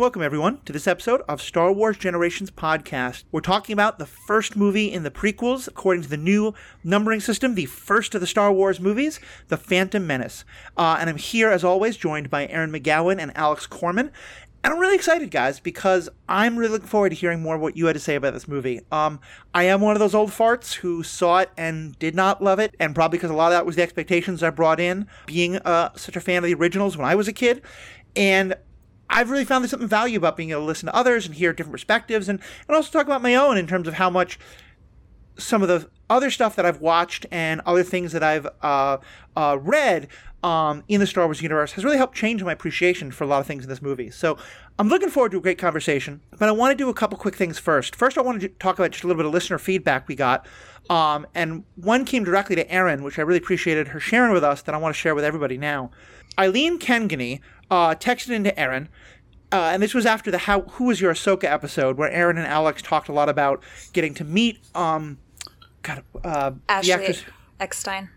and welcome everyone to this episode of Star Wars Generations podcast. We're talking about the first movie in the prequels, according to the new numbering system, the first of the Star Wars movies, The Phantom Menace. Uh, and I'm here, as always, joined by Erin McGowan and Alex Kormann. And I'm really excited, guys, because I'm really looking forward to hearing more what you had to say about this movie. Um, I am one of those old farts who saw it and did not love it, and probably because a lot of that was the expectations I brought in, being uh, such a fan of the originals when I was a kid. And I've really found there's something value about being able to listen to others and hear different perspectives, and, and also talk about my own in terms of how much some of the other stuff that I've watched and other things that I've uh, uh, read um, in the Star Wars universe has really helped change my appreciation for a lot of things in this movie. So I'm looking forward to a great conversation, but I want to do a couple quick things first. First, I want to talk about just a little bit of listener feedback we got. Um, and one came directly to Erin, which I really appreciated her sharing with us that I want to share with everybody now. Eileen Kengany uh, texted into Erin. uh, and this was after the how who was your Ahsoka episode where Erin and Alex talked a lot about getting to meet um, God, uh, Ashley actress, Eckstein.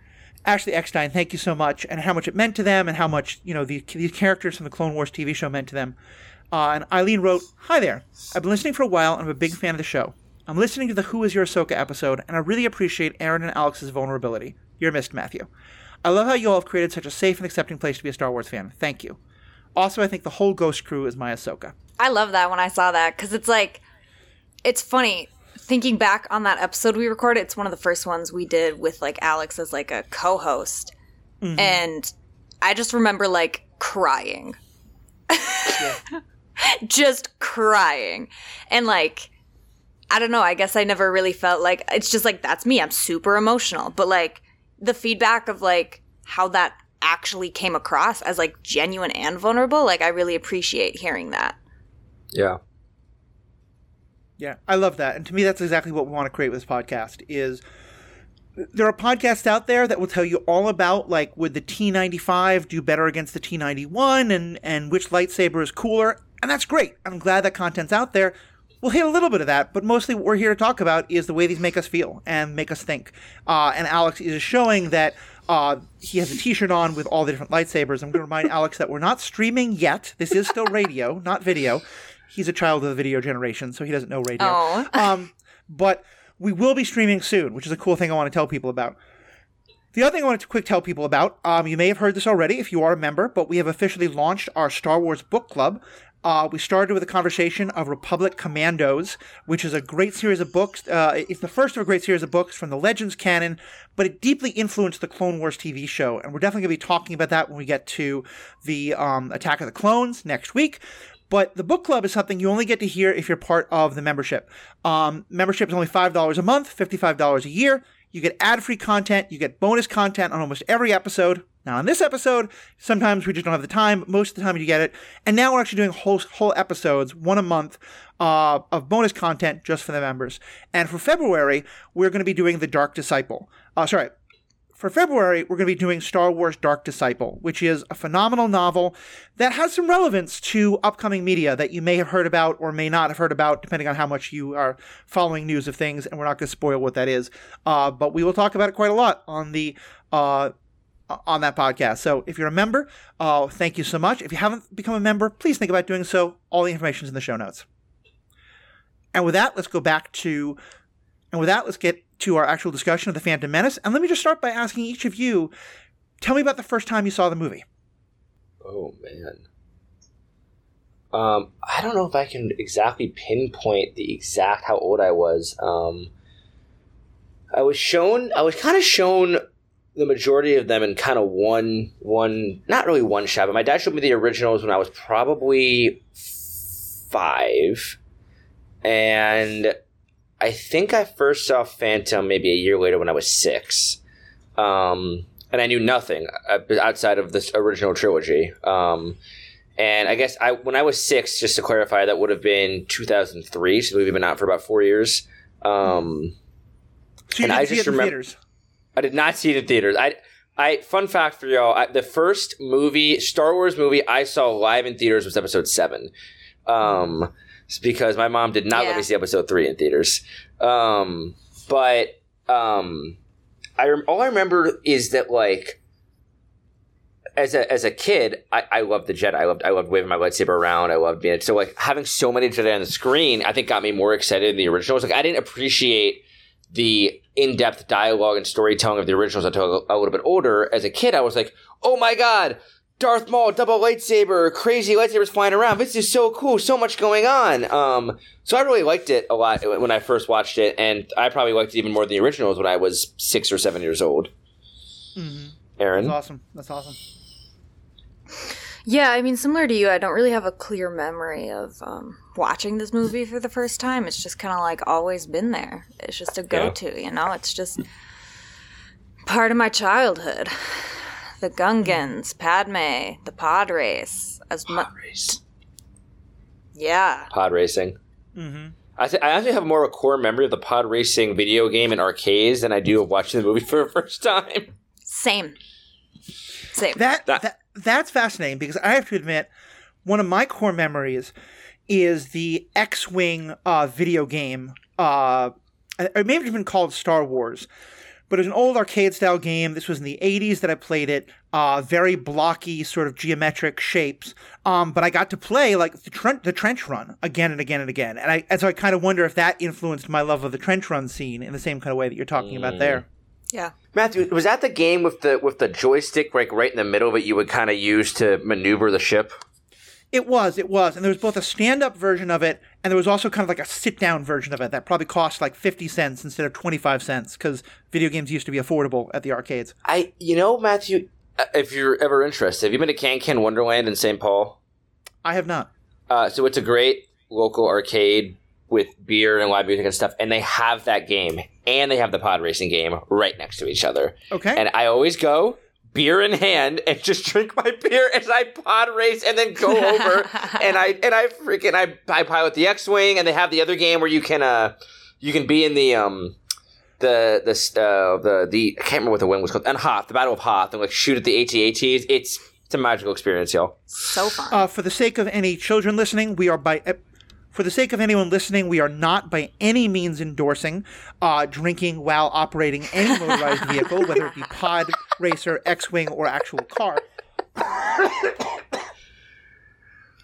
Ashley Eckstein, thank you so much, and how much it meant to them, and how much you know the, these characters from the Clone Wars TV show meant to them. Uh, and Eileen wrote, "Hi there. I've been listening for a while, and I'm a big fan of the show. I'm listening to the Who Is Your Ahsoka episode, and I really appreciate Erin and Alex's vulnerability. You're missed, Matthew. I love how you all have created such a safe and accepting place to be a Star Wars fan. Thank you. Also, I think the whole Ghost crew is my Ahsoka. I love that when I saw that because it's like, it's funny thinking back on that episode we recorded. It's one of the first ones we did with like Alex as like a co-host, mm-hmm. and I just remember like crying, just crying, and like. I don't know. I guess I never really felt like it's just like that's me. I'm super emotional, but like the feedback of like how that actually came across as like genuine and vulnerable, like I really appreciate hearing that. Yeah. Yeah, I love that. And to me that's exactly what we want to create with this podcast is there are podcasts out there that will tell you all about like would the T95 do better against the T91 and and which lightsaber is cooler. And that's great. I'm glad that content's out there. We'll hit a little bit of that, but mostly what we're here to talk about is the way these make us feel and make us think. Uh, and Alex is showing that uh, he has a T-shirt on with all the different lightsabers. I'm going to remind Alex that we're not streaming yet. This is still radio, not video. He's a child of the video generation, so he doesn't know radio. Oh. um, but we will be streaming soon, which is a cool thing I want to tell people about. The other thing I wanted to quick tell people about, um, you may have heard this already if you are a member, but we have officially launched our Star Wars book club. Uh, we started with a conversation of Republic Commandos, which is a great series of books. Uh, it's the first of a great series of books from the Legends canon, but it deeply influenced the Clone Wars TV show. And we're definitely going to be talking about that when we get to the um, Attack of the Clones next week. But the book club is something you only get to hear if you're part of the membership. Um, membership is only $5 a month, $55 a year. You get ad free content, you get bonus content on almost every episode. Now, on this episode, sometimes we just don't have the time. Most of the time, you get it. And now we're actually doing whole whole episodes, one a month, uh, of bonus content just for the members. And for February, we're going to be doing the Dark Disciple. Uh, sorry, for February, we're going to be doing Star Wars Dark Disciple, which is a phenomenal novel that has some relevance to upcoming media that you may have heard about or may not have heard about, depending on how much you are following news of things. And we're not going to spoil what that is, uh, but we will talk about it quite a lot on the uh, on that podcast. So if you're a member, uh, thank you so much. If you haven't become a member, please think about doing so. All the information is in the show notes. And with that, let's go back to, and with that, let's get to our actual discussion of the Phantom Menace. And let me just start by asking each of you, tell me about the first time you saw the movie. Oh man. Um, I don't know if I can exactly pinpoint the exact how old I was. Um, I was shown, I was kind of shown the majority of them in kind of one one not really one shot but my dad showed me the originals when i was probably five. And i think i first saw phantom maybe a year later when i was six. Um, and i knew nothing uh, outside of this original trilogy. Um, and i guess i when i was six just to clarify that would have been 2003 so we've been out for about four years. Um, so and i just remember. I did not see it in theaters. I, I fun fact for y'all: I, the first movie, Star Wars movie, I saw live in theaters was Episode Seven, um, because my mom did not yeah. let me see Episode Three in theaters. Um, but um, I all I remember is that like as a as a kid, I, I loved the Jedi. I loved I loved waving my lightsaber around. I loved being so like having so many Jedi on the screen. I think got me more excited than the originals. Like I didn't appreciate the in depth dialogue and storytelling of the originals until a, a little bit older. As a kid, I was like, oh my god, Darth Maul, double lightsaber, crazy lightsabers flying around. This is so cool, so much going on. Um, so I really liked it a lot when I first watched it, and I probably liked it even more than the originals when I was six or seven years old. Mm-hmm. Erin, That's awesome. That's awesome. Yeah, I mean, similar to you, I don't really have a clear memory of um, watching this movie for the first time. It's just kind of like always been there. It's just a go to, you know? It's just part of my childhood. The Gungans, Padme, the pod race. As much. race. Yeah. pod racing. Mm-hmm. I, th- I actually have more of a core memory of the pod racing video game in arcades than I do of watching the movie for the first time. Same. Same. That, That- that that's fascinating because I have to admit, one of my core memories is the X-wing uh, video game. Uh, it may have been called Star Wars, but it was an old arcade-style game. This was in the '80s that I played it. Uh, very blocky, sort of geometric shapes. Um, but I got to play like the, tren- the trench run again and again and again, and I and so I kind of wonder if that influenced my love of the trench run scene in the same kind of way that you're talking about there. Yeah. Matthew, was that the game with the with the joystick like right in the middle that you would kind of use to maneuver the ship? It was, it was. And there was both a stand up version of it, and there was also kind of like a sit down version of it that probably cost like 50 cents instead of 25 cents because video games used to be affordable at the arcades. I, you know, Matthew, uh, if you're ever interested, have you been to Can Can Wonderland in St. Paul? I have not. Uh, so it's a great local arcade with beer and live music and stuff, and they have that game and they have the pod racing game right next to each other. Okay. And I always go beer in hand and just drink my beer as I pod race and then go over and I and I freaking I, I pilot the X-wing and they have the other game where you can uh you can be in the um the the uh, the the I can't remember what the wing was called and Hoth the Battle of Hoth and like shoot at the AT-ATs. It's it's a magical experience, y'all. So fun. Uh, for the sake of any children listening, we are by. For the sake of anyone listening, we are not by any means endorsing uh, drinking while operating any motorized vehicle, whether it be pod, racer, X-wing, or actual car. that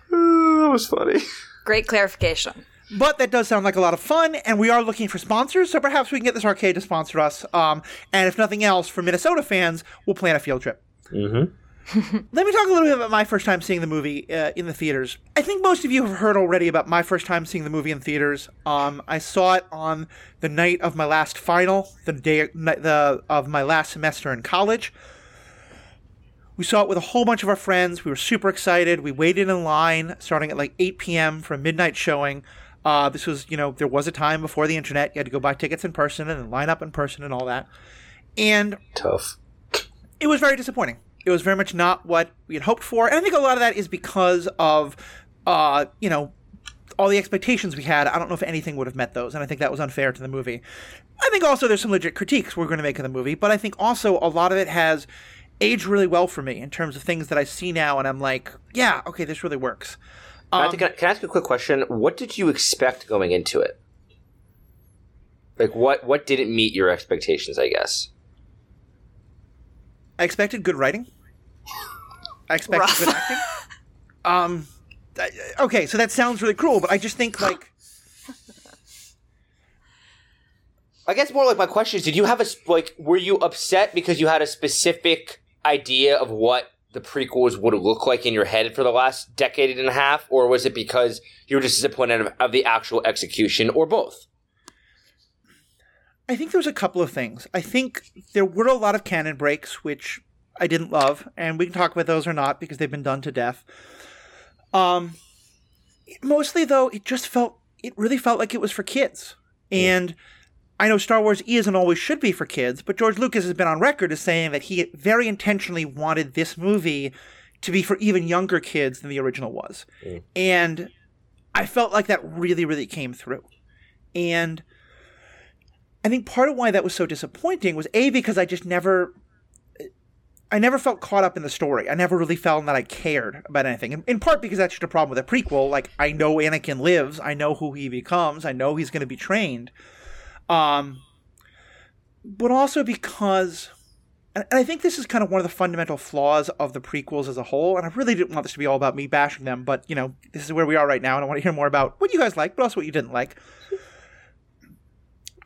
was funny. Great clarification. But that does sound like a lot of fun, and we are looking for sponsors, so perhaps we can get this arcade to sponsor us. Um, and if nothing else, for Minnesota fans, we'll plan a field trip. Mm-hmm. Let me talk a little bit about my first time seeing the movie uh, in the theaters. I think most of you have heard already about my first time seeing the movie in theaters. Um, I saw it on the night of my last final, the day the of my last semester in college. We saw it with a whole bunch of our friends. We were super excited. We waited in line starting at like 8 p.m. for a midnight showing. Uh, this was, you know, there was a time before the internet. You had to go buy tickets in person and then line up in person and all that. And Tough. it was very disappointing. It was very much not what we had hoped for, and I think a lot of that is because of, uh, you know, all the expectations we had. I don't know if anything would have met those, and I think that was unfair to the movie. I think also there's some legit critiques we're going to make of the movie, but I think also a lot of it has aged really well for me in terms of things that I see now, and I'm like, yeah, okay, this really works. Matthew, can, I, can I ask a quick question? What did you expect going into it? Like, what what didn't meet your expectations? I guess. I expected good writing. I expected Rough. good acting. Um, I- okay, so that sounds really cruel, but I just think like. I guess more like my question is: Did you have a like? Were you upset because you had a specific idea of what the prequels would look like in your head for the last decade and a half, or was it because you were just disappointed of, of the actual execution, or both? I think there was a couple of things. I think there were a lot of canon breaks, which I didn't love, and we can talk about those or not because they've been done to death. Um, mostly though, it just felt it really felt like it was for kids, and I know Star Wars is and always should be for kids, but George Lucas has been on record as saying that he very intentionally wanted this movie to be for even younger kids than the original was, and I felt like that really, really came through, and. I think part of why that was so disappointing was a because I just never I never felt caught up in the story. I never really felt that I cared about anything. In, in part because that's just a problem with a prequel. Like I know Anakin lives, I know who he becomes, I know he's going to be trained. Um but also because and I think this is kind of one of the fundamental flaws of the prequels as a whole. And I really didn't want this to be all about me bashing them, but you know, this is where we are right now, and I want to hear more about what you guys like, but also what you didn't like.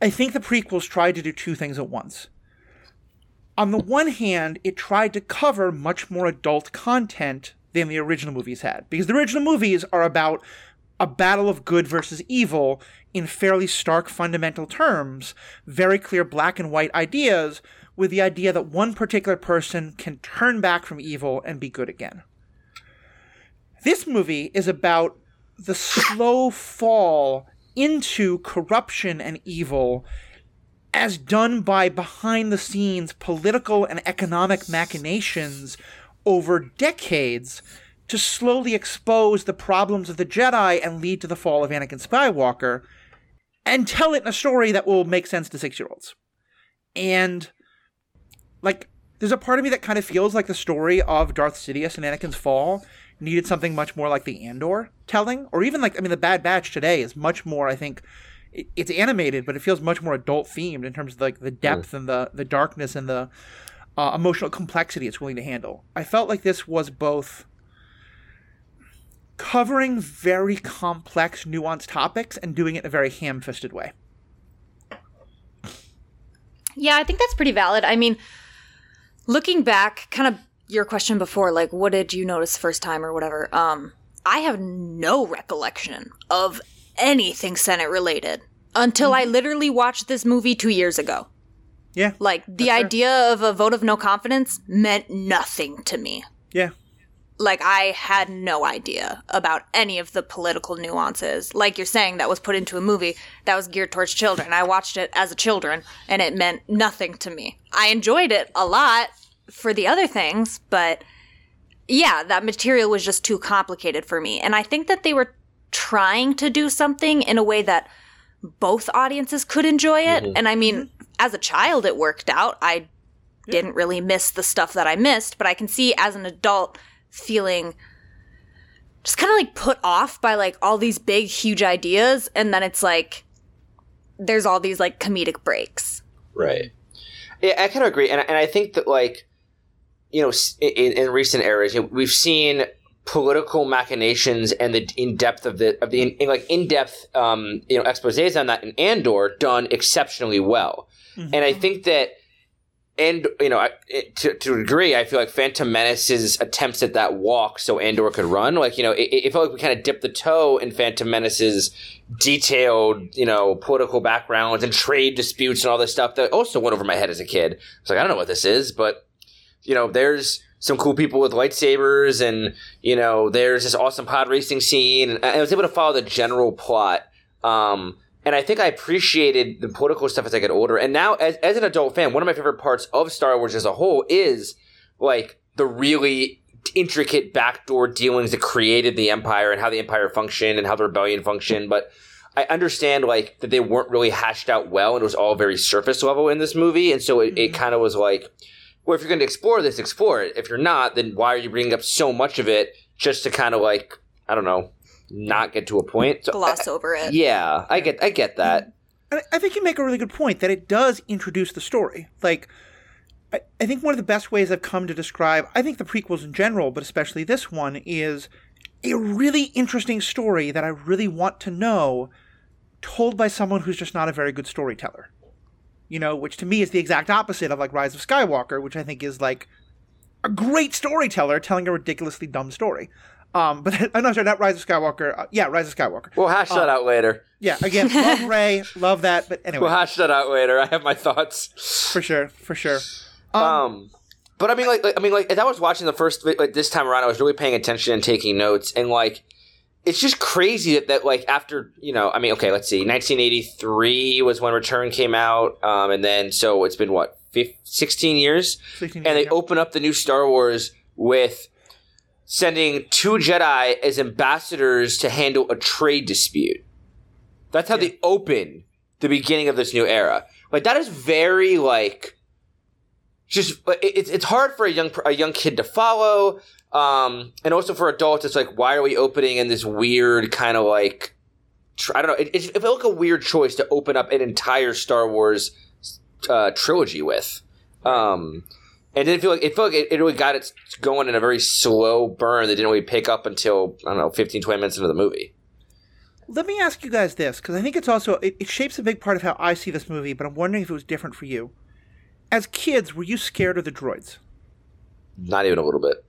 I think the prequels tried to do two things at once. On the one hand, it tried to cover much more adult content than the original movies had, because the original movies are about a battle of good versus evil in fairly stark fundamental terms, very clear black and white ideas, with the idea that one particular person can turn back from evil and be good again. This movie is about the slow fall into corruption and evil as done by behind the scenes political and economic machinations over decades to slowly expose the problems of the Jedi and lead to the fall of Anakin Skywalker and tell it in a story that will make sense to six year olds. And, like, there's a part of me that kind of feels like the story of Darth Sidious and Anakin's fall needed something much more like the Andor telling, or even like, I mean, the Bad Batch today is much more, I think, it's animated, but it feels much more adult themed in terms of like the depth mm. and the the darkness and the uh, emotional complexity it's willing to handle. I felt like this was both covering very complex, nuanced topics and doing it in a very ham fisted way. Yeah, I think that's pretty valid. I mean, looking back, kind of your question before, like, what did you notice first time or whatever? Um, I have no recollection of anything Senate related until mm-hmm. I literally watched this movie two years ago. Yeah. Like, the idea fair. of a vote of no confidence meant nothing to me. Yeah like I had no idea about any of the political nuances. Like you're saying, that was put into a movie that was geared towards children. I watched it as a children, and it meant nothing to me. I enjoyed it a lot for the other things, but yeah, that material was just too complicated for me. And I think that they were trying to do something in a way that both audiences could enjoy it. Mm-hmm. And I mean, mm-hmm. as a child, it worked out. I yeah. didn't really miss the stuff that I missed, but I can see as an adult feeling just kind of like put off by like all these big huge ideas and then it's like there's all these like comedic breaks right yeah i kind of agree and, and i think that like you know in, in recent eras you know, we've seen political machinations and the in depth of the of the in, in like in depth um, you know exposés on that in Andor done exceptionally well, mm-hmm. and I think that and you know, to, to a degree, I feel like Phantom Menace's attempts at that walk so Andor could run, like you know, it, it felt like we kind of dipped the toe in Phantom Menace's detailed, you know, political backgrounds and trade disputes and all this stuff that also went over my head as a kid. It's like I don't know what this is, but you know, there's some cool people with lightsabers, and you know, there's this awesome pod racing scene, and I was able to follow the general plot. Um, and I think I appreciated the political stuff as I get older. And now, as, as an adult fan, one of my favorite parts of Star Wars as a whole is like the really intricate backdoor dealings that created the Empire and how the Empire functioned and how the rebellion functioned. But I understand like that they weren't really hashed out well and it was all very surface level in this movie. And so it, mm-hmm. it kind of was like, well, if you're going to explore this, explore it. If you're not, then why are you bringing up so much of it just to kind of like, I don't know, not get to a point. So, Gloss over it. Yeah, I get I get that. I think you make a really good point that it does introduce the story. Like, I, I think one of the best ways I've come to describe, I think the prequels in general, but especially this one, is a really interesting story that I really want to know, told by someone who's just not a very good storyteller. You know, which to me is the exact opposite of like Rise of Skywalker, which I think is like a great storyteller telling a ridiculously dumb story. Um, but I'm not sure not Rise of Skywalker. Uh, yeah, Rise of Skywalker. We'll hash that um, out later. Yeah, again, love Rey, love that. But anyway, we'll hash that out later. I have my thoughts for sure, for sure. Um, um but I mean, like, like, I mean, like, as I was watching the first like this time around, I was really paying attention and taking notes, and like, it's just crazy that, that like after you know, I mean, okay, let's see, 1983 was when Return came out, um, and then so it's been what 15, 16 years, 16 years and they yeah. open up the new Star Wars with sending two Jedi as ambassadors to handle a trade dispute. That's how yeah. they open the beginning of this new era. Like that is very like just it's it's hard for a young a young kid to follow, um, and also for adults. It's like why are we opening in this weird kind of like I don't know. It, it, it felt like a weird choice to open up an entire Star Wars uh, trilogy with. Um, And it didn't feel like it felt like it, it really got it going in a very slow burn that didn't really pick up until I don't know 15, 20 minutes into the movie. Let me ask you guys this, because I think it's also it, it shapes a big part of how I see this movie, but I'm wondering if it was different for you. As kids, were you scared of the droids? Not even a little bit.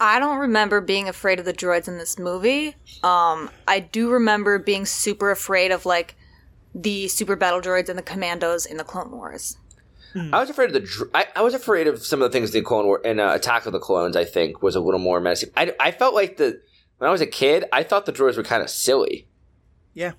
I don't remember being afraid of the droids in this movie. Um, I do remember being super afraid of like the super battle droids and the commandos in the Clone Wars. I was afraid of the. dr- I, I was afraid of some of the things in the Clone War and uh, Attack of the Clones. I think was a little more messy. I, I felt like the when I was a kid, I thought the droids were kind of silly. Yeah.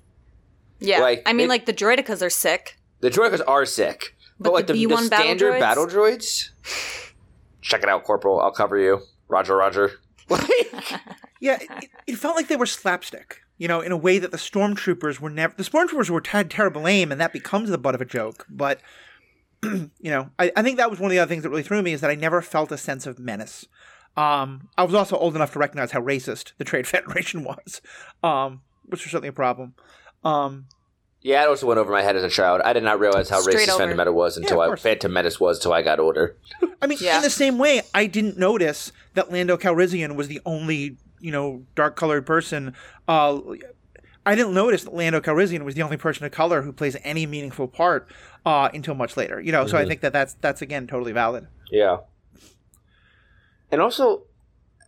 Yeah, Like, I mean, it- like the droidekas are sick. The droidekas are sick, but, But like the the, the B1 battle standard droids? battle droids. Check it out, Corporal. I'll cover you, Roger. Roger. Like, Yeah, it, it felt like they were slapstick, you know, in a way that the stormtroopers were never. The stormtroopers were had terrible aim, and that becomes the butt of a joke. But, you know, I, I think that was one of the other things that really threw me is that I never felt a sense of menace. Um, I was also old enough to recognize how racist the Trade Federation was, um, which was certainly a problem. Um, yeah, it also went over my head as a child. I did not realize how Straight racist over. Phantom Menace was until of I. Phantom Menace was until I got older. I mean, Yeah. in the same way, I didn't notice that Lando Calrissian was the only, you know, dark colored person. Uh, I didn't notice that Lando Calrissian was the only person of color who plays any meaningful part uh, until much later. You know, so I think that that's that's again totally valid. Yeah. And also,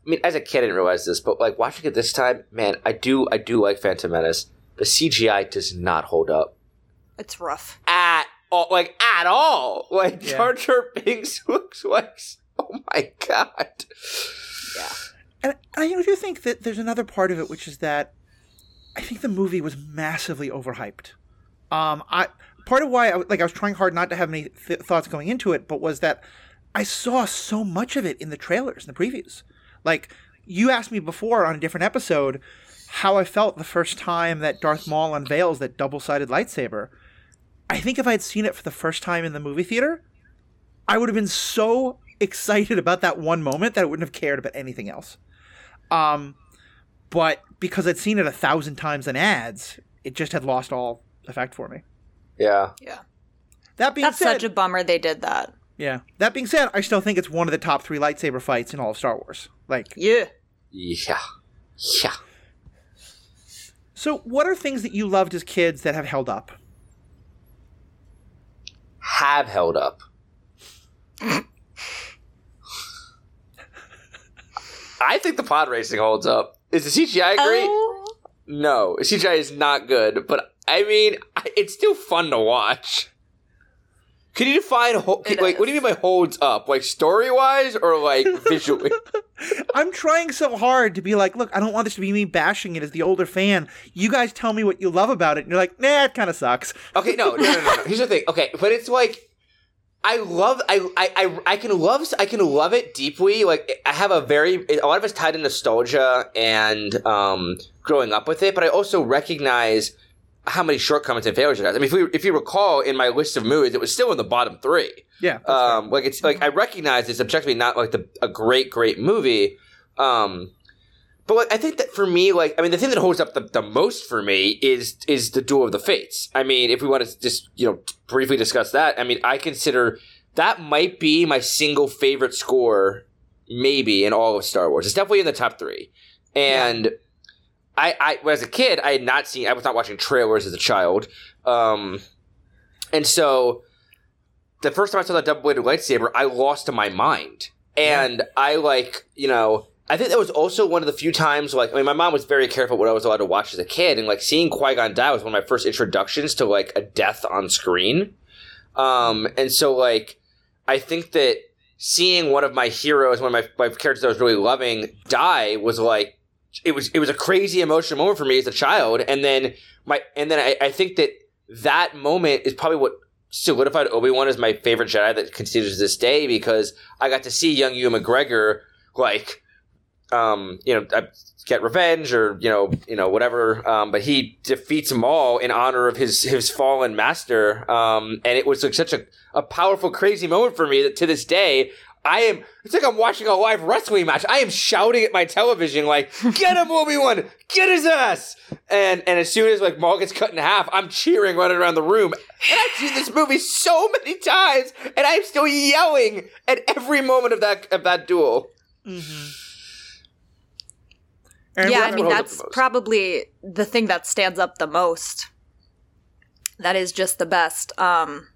I mean, as a kid, I didn't realize this, but like watching it this time, man, I do, I do like Phantom Menace. The CGI does not hold up It's rough. at all, like at all. Like Yeah. Jar Jar Binks looks like, oh my god. Yeah. And I do think that there's another part of it, which is that I think the movie was massively overhyped. Um, I part of why I, like I was trying hard not to have any th- thoughts going into it, but was that I saw so much of it in the trailers and the previews. Like you asked me before on a different episode how I felt the first time that Darth Maul unveils that double-sided lightsaber. I think if I had seen it for the first time in the movie theater, I would have been so excited about that one moment that I wouldn't have cared about anything else. Um, but because I'd seen it a thousand times in ads, it just had lost all effect for me. Yeah. Yeah. That being said That's said, such a bummer they did that. yeah. That being said, I still think it's one of the top three lightsaber fights in all of Star Wars. Like, Yeah. Yeah. Yeah. So what are things that you loved as kids that have held up? Have held up. I think the pod racing holds up. Is the CGI great? Oh, No, CGI is not good, but I mean, it's still fun to watch. Can you define ho- It like what do you mean by holds up? Like story wise or like visually? I'm trying so hard to be like, look, I don't want this to be me bashing it as the older fan. You guys tell me what you love about it, and you're like, nah, it kind of sucks. Okay, no, no, no, no, no. Here's the thing. Okay, but it's like I love I, I I I can love I can love it deeply. Like I have a very a lot of it's tied to nostalgia and um growing up with it, but I also recognize how many shortcomings and failures it has. I mean, if we if you recall in my list of movies, it was still in the bottom three. Yeah. Um, like it's like I recognize it's objectively not like the, a great, great movie. Um, but like, I think that for me, like I mean, the thing that holds up the, the most for me is is the Duel of the Fates. I mean, if we want to just you know briefly discuss that, I mean, I consider that might be my single favorite score, maybe in all of Star Wars. It's definitely in the top three, and. I, I, as a kid, I had not seen, I was not watching trailers as a child. Um, and so the first time I saw that double bladed lightsaber, I lost my mind. And I like, you know, I think that was also one of the few times, like, I mean, my mom was very careful what I was allowed to watch as a kid, and like seeing Qui Gon die was one of my first introductions to like a death on screen. Um, and so like, I think that seeing one of my heroes, one of my, my characters I was really loving, die was like, it was it was a crazy emotional moment for me as a child, and then my and then I, I think that that moment is probably what solidified Obi Wan as my favorite Jedi that continues to this day because I got to see young Ewan McGregor like, um, you know, uh, get revenge or you know, you know, whatever. Um, but he defeats them all in honor of his his fallen master. Um, and it was like such a a powerful, crazy moment for me that to this day. I am. It's like I'm watching a live wrestling match. I am shouting at my television like, "Get him, Obi Wan! Get his ass!" And and as soon as like Maul gets cut in half, I'm cheering running around the room. And I've seen this movie so many times, and I'm still yelling at every moment of that of that duel. Erin, yeah, I mean that's the probably the thing that stands up the most. That is just the best. Um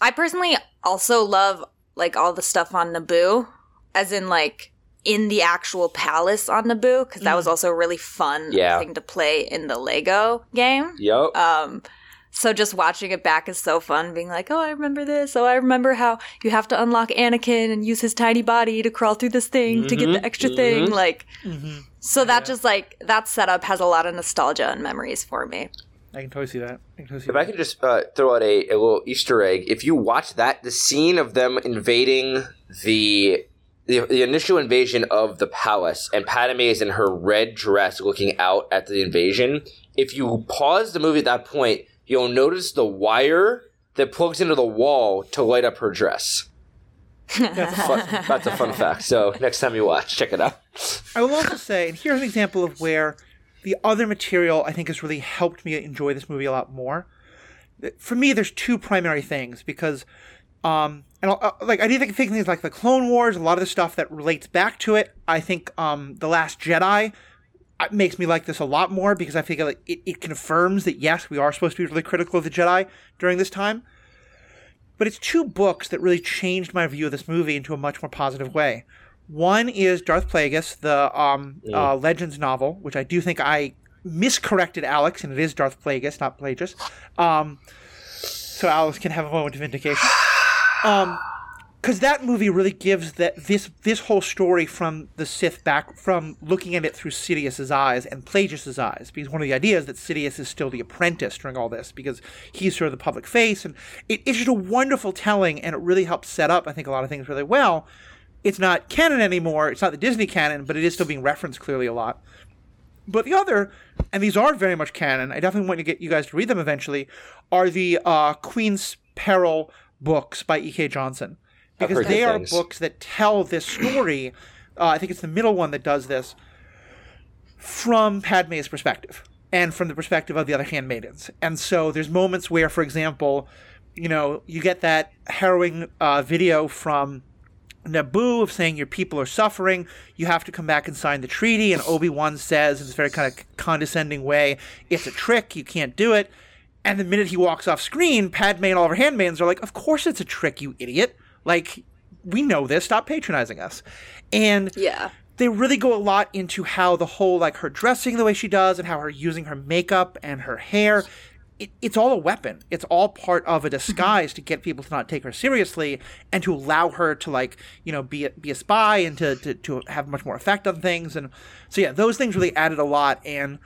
I personally also love like all the stuff on Naboo, as in like in the actual palace on Naboo, because that was also a really fun Yeah. thing to play in the Lego game. Yup. Um, so just watching it back is so fun, being like, oh, I remember this. Oh, I remember how you have to unlock Anakin and use his tiny body to crawl through this thing to get the Mhm, extra thing. mhm. Like, Mhm. so that just like that setup has a lot of nostalgia and memories for me. I can totally see that. I can totally see If I could just uh, throw out a, a little Easter egg, if you watch that, the scene of them invading the, the the initial invasion of the palace, and Padme is in her red dress looking out at the invasion. If you pause the movie at that point, you'll notice the wire that plugs into the wall to light up her dress. That's Fun, that's a fun fact. So next time you watch, check it out. I will also say, and here's an example of where the other material I think has really helped me enjoy this movie a lot more. For me, there's two primary things because, um, and I'll, uh, like I do think think things like the Clone Wars, a lot of the stuff that relates back to it. I think um, the Last Jedi uh, makes me like this a lot more because I feel like it, it confirms that yes, we are supposed to be really critical of the Jedi during this time. But it's two books that really changed my view of this movie into a much more positive way. One is Darth Plagueis, the um, uh, Legends novel, which I do think I miscorrected Alex, and it is Darth Plagueis, not Plagius. Um, so Alex can have a moment of vindication. Um, because that movie really gives that this this whole story from the Sith back from looking at it through Sidious's eyes and Plagius's eyes. Because one of the ideas that Sidious is still the apprentice during all this because he's sort of the public face, and it, it's just a wonderful telling, and it really helps set up I think a lot of things really well. It's not canon anymore. It's not the Disney canon, but it is still being referenced clearly a lot. But the other, and these are very much canon. I definitely want to get you guys to read them eventually. Are the uh, Queen's Peril books by E.K. Johnston because they are things. books that tell this story. Uh, I think it's the middle one that does this from Padme's perspective and from the perspective of the other handmaidens. And so there's moments where, for example, you know, you get that harrowing uh, video from Naboo of saying your people are suffering. You have to come back and sign the treaty. And Obi Wan says in this very kind of condescending way, "It's a trick. You can't do it." And the minute he walks off screen, Padme and all of her handmaidens are like, "Of course it's a trick, you idiot! Like, we know this. Stop patronizing us." And Yeah. they really go a lot into how the whole like her dressing the way she does and how her using her makeup and her hair it, it's all a weapon. It's all part of a disguise to get people to not take her seriously and to allow her to like you know be a, be a spy and to, to to have much more effect on things. And so yeah those things really added a lot. And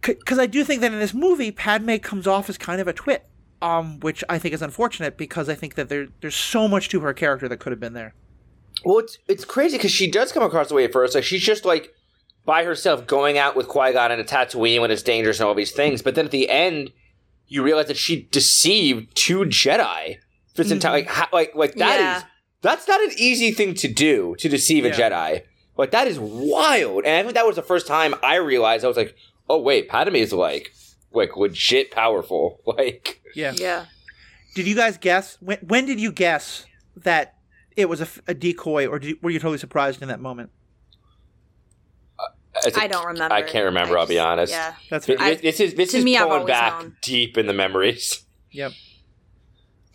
because I do think that in this movie Padme comes off as kind of a twit um which I think is unfortunate because I think that there there's so much to her character that could have been there. Well, it's it's crazy because she does come across the way at first. Like she's just like by herself going out with Qui Gon and a Tatooine when it's dangerous and all these things. But then at the end, you realize that she deceived two Jedi. For this mm-hmm. entire like how, like like that is Yeah. that's not an easy thing to do to deceive a Jedi. Like that is wild. And I think that was the first time I realized I was like, oh wait, Padme is like like legit powerful. Like yeah Yeah. Did you guys guess when? When did you guess that it was a decoy, or did were you totally surprised in that moment? As a- I don't remember. I can't remember. I I'll be just- honest. Yeah. That's Th- fair. This, this is this to is me, I've pulling always back known. deep in the memories. yep.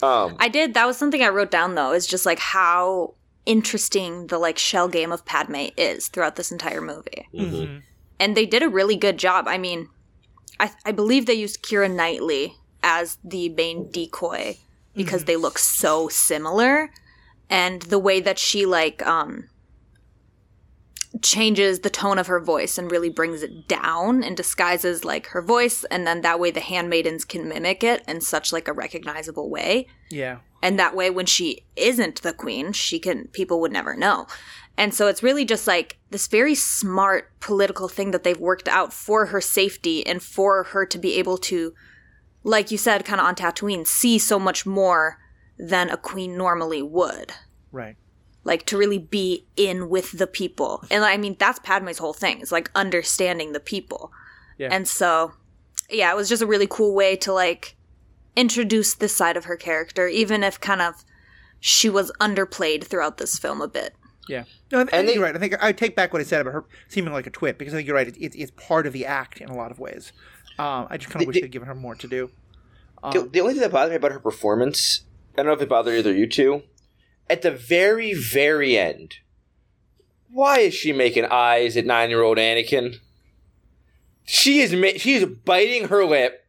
Um, I did. That was something I wrote down though. Is just like how interesting the like shell game of Padme is throughout this entire movie, mhm. Mhm. and they did a really good job. I mean, I I believe they used Keira Knightley as the main decoy because they look so similar, and the way that she like um changes the tone of her voice and really brings it down and disguises like her voice and then that way the handmaidens can mimic it in such like a recognizable way Yeah. and that way when she isn't the queen she can people would never know and so it's really just like this very smart political thing that they've worked out for her safety and for her to be able to like you said kind of on Tatooine see so much more than a queen normally would Right. Like to really be in with the people. And I mean, that's Padme's whole thing is like understanding the people. Yeah. And so, yeah, it was just a really cool way to like introduce this side of her character, even if kind of she was underplayed throughout this film a bit. Yeah. No, I, th- I And they- you're right. I think I take back what I said about her seeming like a twit because I think you're right. It, it, it's part of the act in a lot of ways. Um, I just kind The- of wish the- they'd given her more to do. the, the only thing that bothered me about her performance, I don't know if it bothered either you two, at the very, very end, why is she making eyes at nine-year-old Anakin? She is ma- she is biting her lip,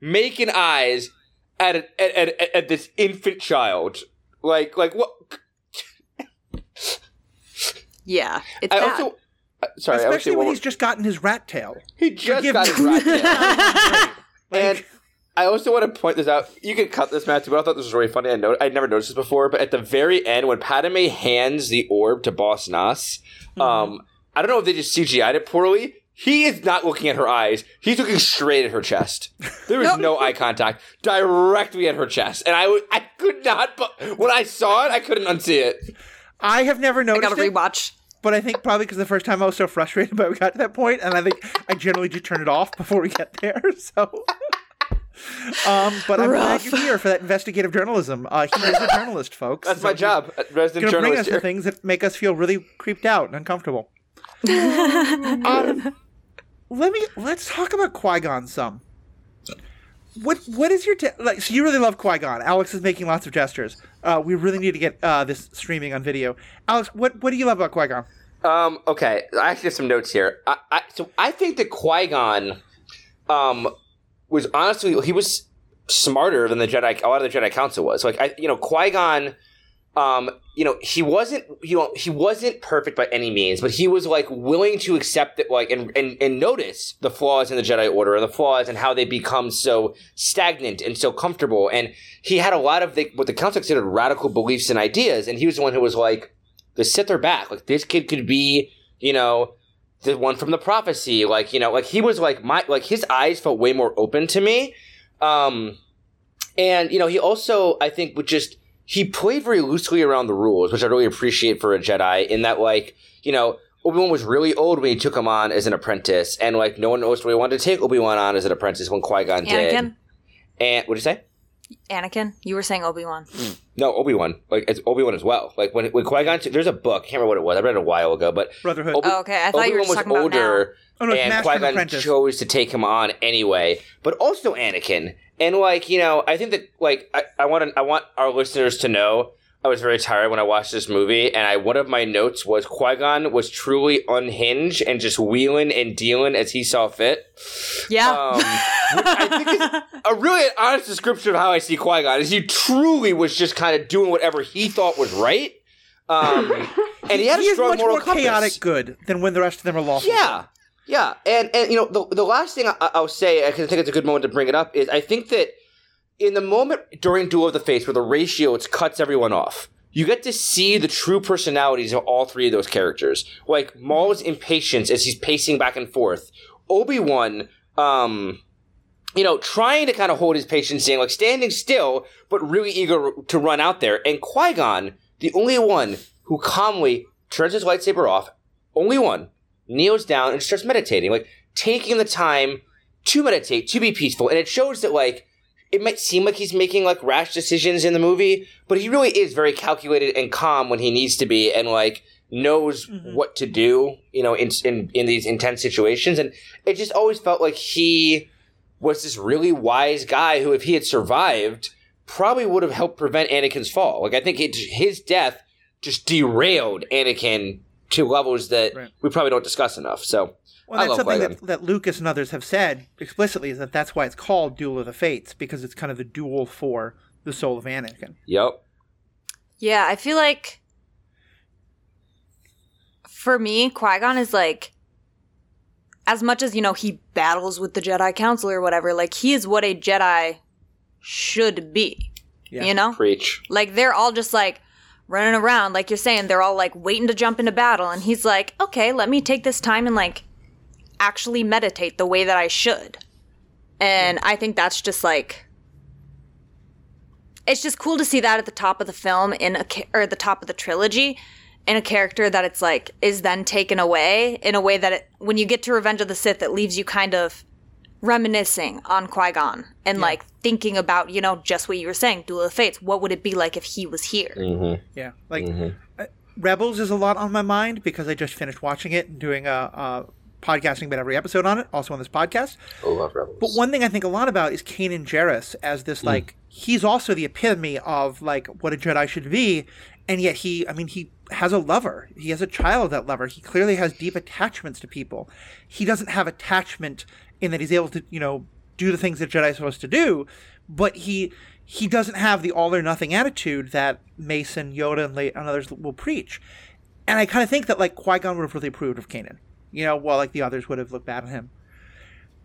making eyes at, a, at, at, at this infant child. Like like what? Yeah, it's I bad. also uh, sorry, I was Especially saying when he's just gotten his rat tail. he just forgive got me. his rat tail. Like, And I also want to point this out. You can cut this, Matthew, but I thought this was really funny. I know I'd never noticed this before, but at the very end, when Padme hands the orb to Boss Nass, um, I don't know if they just CGI'd it poorly. He is not looking at her eyes. He's looking straight at her chest. There is no eye contact, directly at her chest, and I, I could not. But when I saw it, I couldn't unsee it. I have never noticed. I noticed gotta it, rewatch. but I think probably because the first time I was so frustrated, but we got to that point, and I think I generally just turn it off before we get there. So, um, but I'm glad you're here for that investigative journalism. Uh, he is a journalist, folks. That's my job, resident gonna bring us journalist the things that make us feel really creeped out and uncomfortable. um, let me let's talk about Qui Gon some. What what is your ta- like? So you really love Qui Gon? Alex is making lots of gestures. Uh, we really need to get uh, this streaming on video. Alex, what what do you love about Qui Gon? Um, okay, I actually have some notes here. I, I, so I think that Qui Gon, um, was honestly he was smarter than the Jedi. A lot of the Jedi Council was. Like I, you know, Qui Gon, um, you know, he wasn't, you know, he wasn't perfect by any means, but he was like willing to accept it, like, and and, and notice the flaws in the Jedi Order and the flaws and how they become so stagnant and so comfortable. And he had a lot of the, what the Council considered radical beliefs and ideas, and he was the one who was like the Sith are back. Like this kid could be, you know, the one from the prophecy. Like you know, like he was like my like his eyes felt way more open to me. Um, and you know, he also I think would just he played very loosely around the rules, which I really appreciate for a Jedi. In that, like you know. Obi Wan was really old when he took him on as an apprentice, and like no one knows really wanted to take Obi Wan on as an apprentice when Qui Gon did. Anakin, And what did you say? Anakin, you were saying Obi Wan. No, Obi Wan. Like it's Obi Wan as well. Like when when Qui Gon, there's a book. I can't remember what it was. I read it a while ago, but Brotherhood. Obi- Oh, okay. I thought you were Obi-Wan just talking about now. Oh, no, it's and Master and Qui Gon Apprentice. chose to take him on anyway. But also Anakin, and like you know, I think that like I, I want to, I want our listeners to know. I was very tired when I watched this movie, and I one of my notes was Qui Gon was truly unhinged and just wheeling and dealing as he saw fit. Yeah. Um, which I think is a really honest description of how I see Qui Gon. Is he truly was just kind of doing whatever he thought was right, um, and he had he a is strong much moral more compass. chaotic good than when the rest of them are lawful. Yeah, yeah, and and you know the the last thing I, I'll say, because I think it's a good moment to bring it up, is I think that in the moment during Duel of the Fates, where the ratio it cuts everyone off, you get to see the true personalities of all three of those characters. Like Maul's impatience as he's pacing back and forth, Obi Wan. Um, you know, trying to kind of hold his patience, saying like standing still, but really eager to run out there. And Qui Gon, the only one who calmly turns his lightsaber off, only one, kneels down and starts meditating, like taking the time to meditate, to be peaceful. And it shows that like it might seem like he's making like rash decisions in the movie, but he really is very calculated and calm when he needs to be, and like knows mm-hmm. what to do, you know, in, in in these intense situations. And it just always felt like he was this really wise guy who, if he had survived, probably would have helped prevent Anakin's fall. Like I think it, his death just derailed Anakin to levels that Right. we probably don't discuss enough. So Well, I that's love something that, that Lucas and others have said explicitly is that that's why it's called Duel of the Fates because it's kind of the duel for the soul of Anakin. Yep. Yeah, I feel like for me, Qui Gon is like, as much as, you know, he battles with the Jedi Council or whatever, like, he is what a Jedi should be. Yeah. You know? Preach. Like, they're all just like running around, like you're saying, they're all like waiting to jump into battle. And he's like, okay, let me take this time and like actually meditate the way that I should. And I think that's just like it's just cool to see that at the top of the film in a ca- or the top of the trilogy in a character that it's like is then taken away in a way that it, when you get to Revenge of the Sith, it leaves you kind of reminiscing on Qui Gon and like thinking about you know just what you were saying, Duel of Fates. What would it be like if he was here? Mm-hmm. Yeah, like uh, Rebels is a lot on my mind because I just finished watching it and doing a, a podcasting about every episode on it, also on this podcast. Oh, I love Rebels. But one thing I think a lot about is Kanan Jarrus as this hmm. like he's also the epitome of like what a Jedi should be, and yet he I mean he has a lover. He has a child that lover. He clearly has deep attachments to people. He doesn't have attachment in that he's able to you know do the things that Jedi are supposed to do, but he he doesn't have the all or nothing attitude that Mason, Yoda, and, late, and others will preach. And I kind of think that like Qui Gon would have really approved of Kanan, you know, while like the others would have looked bad on him.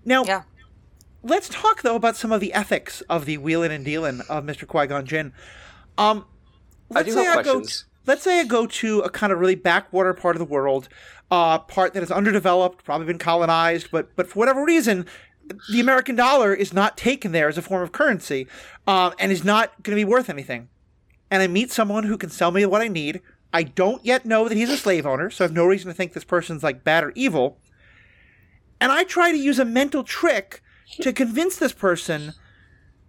Now, Yeah. let's talk though about some of the ethics of the wheeling and dealing of Mr. Qui Gon Jinn. Um, let's do say have I go. questions. let's say I go to a kind of really backwater part of the world, uh, part that is underdeveloped, probably been colonized, but but for whatever reason, the American dollar is not taken there as a form of currency, um, and is not going to be worth anything. And I meet someone who can sell me what I need. I don't yet know that he's a slave owner, so I have no reason to think this person's like bad or evil. And I try to use a mental trick to convince this person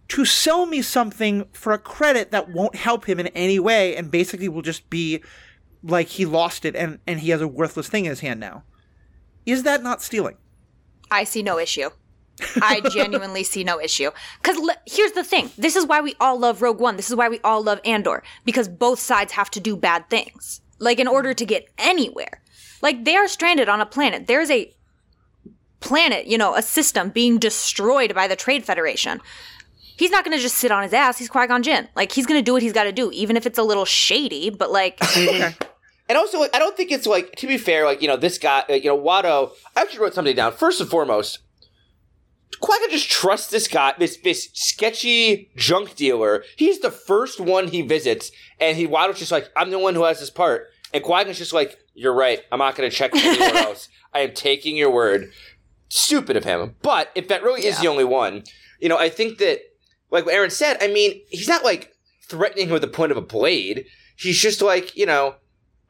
to sell me something for a credit that won't help him in any way and basically will just be like he lost it and, and he has a worthless thing in his hand now. Is that not stealing? I see no issue. I genuinely see no issue. Because here's the thing this is why we all love Rogue One. This is why we all love Andor. Because both sides have to do bad things. Like, in order to get anywhere. Like, they are stranded on a planet. There's a planet, you know, a system being destroyed by the Trade Federation. He's not going to just sit on his ass. He's Qui Gon Jinn. Like, he's going to do what he's got to do, even if it's a little shady, but like. Okay. And also, I don't think it's like to be fair. Like you know, this guy, uh, you know, Watto. I actually wrote something down. First and foremost, Qui Gon just trusts this guy, this this sketchy junk dealer. He's the first one he visits, and he Watto's just like, I'm the one who has this part, and Qui Gon's just like, You're right. I'm not going to check anywhere else. I am taking your word. Stupid of him. But if that really is the only one, you know, I think that, like what Erin said, I mean, he's not like threatening him with the point of a blade. He's just like, you know,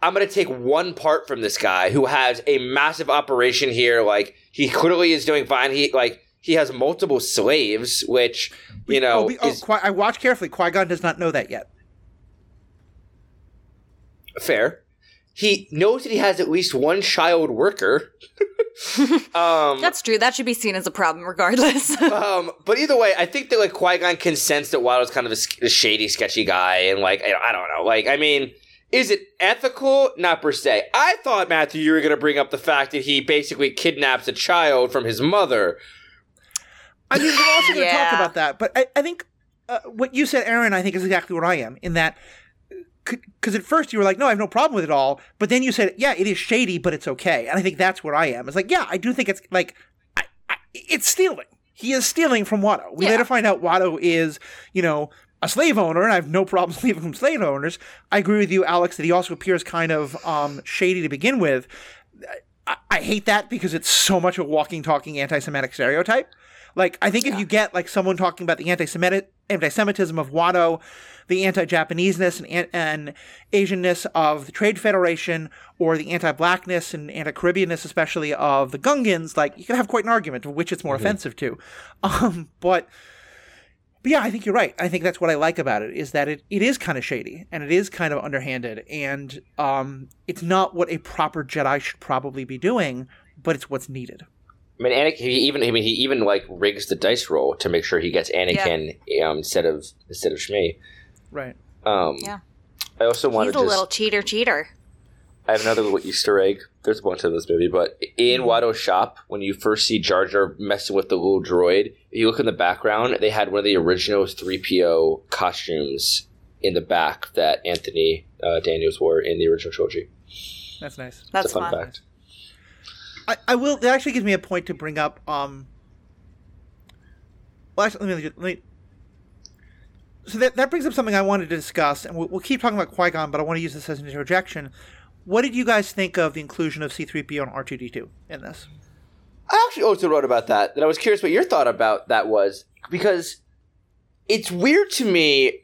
I'm going to take one part from this guy who has a massive operation here. Like, he clearly is doing fine. He, like, he has multiple slaves, which, you know, oh, we, oh, is Qui- I watch carefully. Qui Gon does not know that yet. fair. He knows that he has at least one child worker. um, That's true. That should be seen as a problem, regardless. um, but either way, I think that like Qui Gon can sense that Watto's kind of a, a shady, sketchy guy, and like I, I don't know, like I mean, is it ethical? Not per se. I thought Matthew, you were going to bring up the fact that he basically kidnaps a child from his mother. I mean, we're also going to talk about that, but I, I think uh, what you said, Erin, I think is exactly what I am in that. Because at first you were like, no, I have no problem with it all. But then you said, yeah, it is shady, but it's okay. And I think that's where I am. It's like, yeah, I do think it's like, I, I, it's stealing. He is stealing from Watto. We Yeah. later find out Watto is, you know, a slave owner, and I have no problem leaving from slave owners. I agree with you, Alex, that he also appears kind of um, shady to begin with. I, I hate that because it's so much a walking, talking anti-Semitic stereotype. Like, I think if you get like someone talking about the anti-Semitism of Watto, the anti-Japaneseness and, and Asianness of the Trade Federation, or the anti-blackness and anti-Caribbeanness, especially of the Gungans, like you can have quite an argument of which it's more offensive to. Um, but but yeah, I think you're right. I think that's what I like about it is that it, it is kind of shady and it is kind of underhanded and um, it's not what a proper Jedi should probably be doing, but it's what's needed. I mean, Anakin. He even. I mean, he even like rigs the dice roll to make sure he gets Anakin um, instead of instead of Shmi. Right. Um, Yeah. I also He's wanted a to. just- little cheater, cheater. I have another little Easter egg. There's a bunch of this movie, but in Watto's shop, when you first see Jar Jar messing with the little droid, if you look in the background, they had one of the original 3PO costumes in the back that Anthony uh, Daniels wore in the original trilogy. That's nice. That's it's a fun fun. fact. I, I will. That actually gives me a point to bring up. Um, well, actually, let me, let me. So that, that brings up something I wanted to discuss, and we'll, we'll keep talking about Qui Gon, but I want to use this as an interjection. What did you guys think of the inclusion of C3PO and R2D2 in this? I actually also wrote about that. That I was curious what your thought about that was because it's weird to me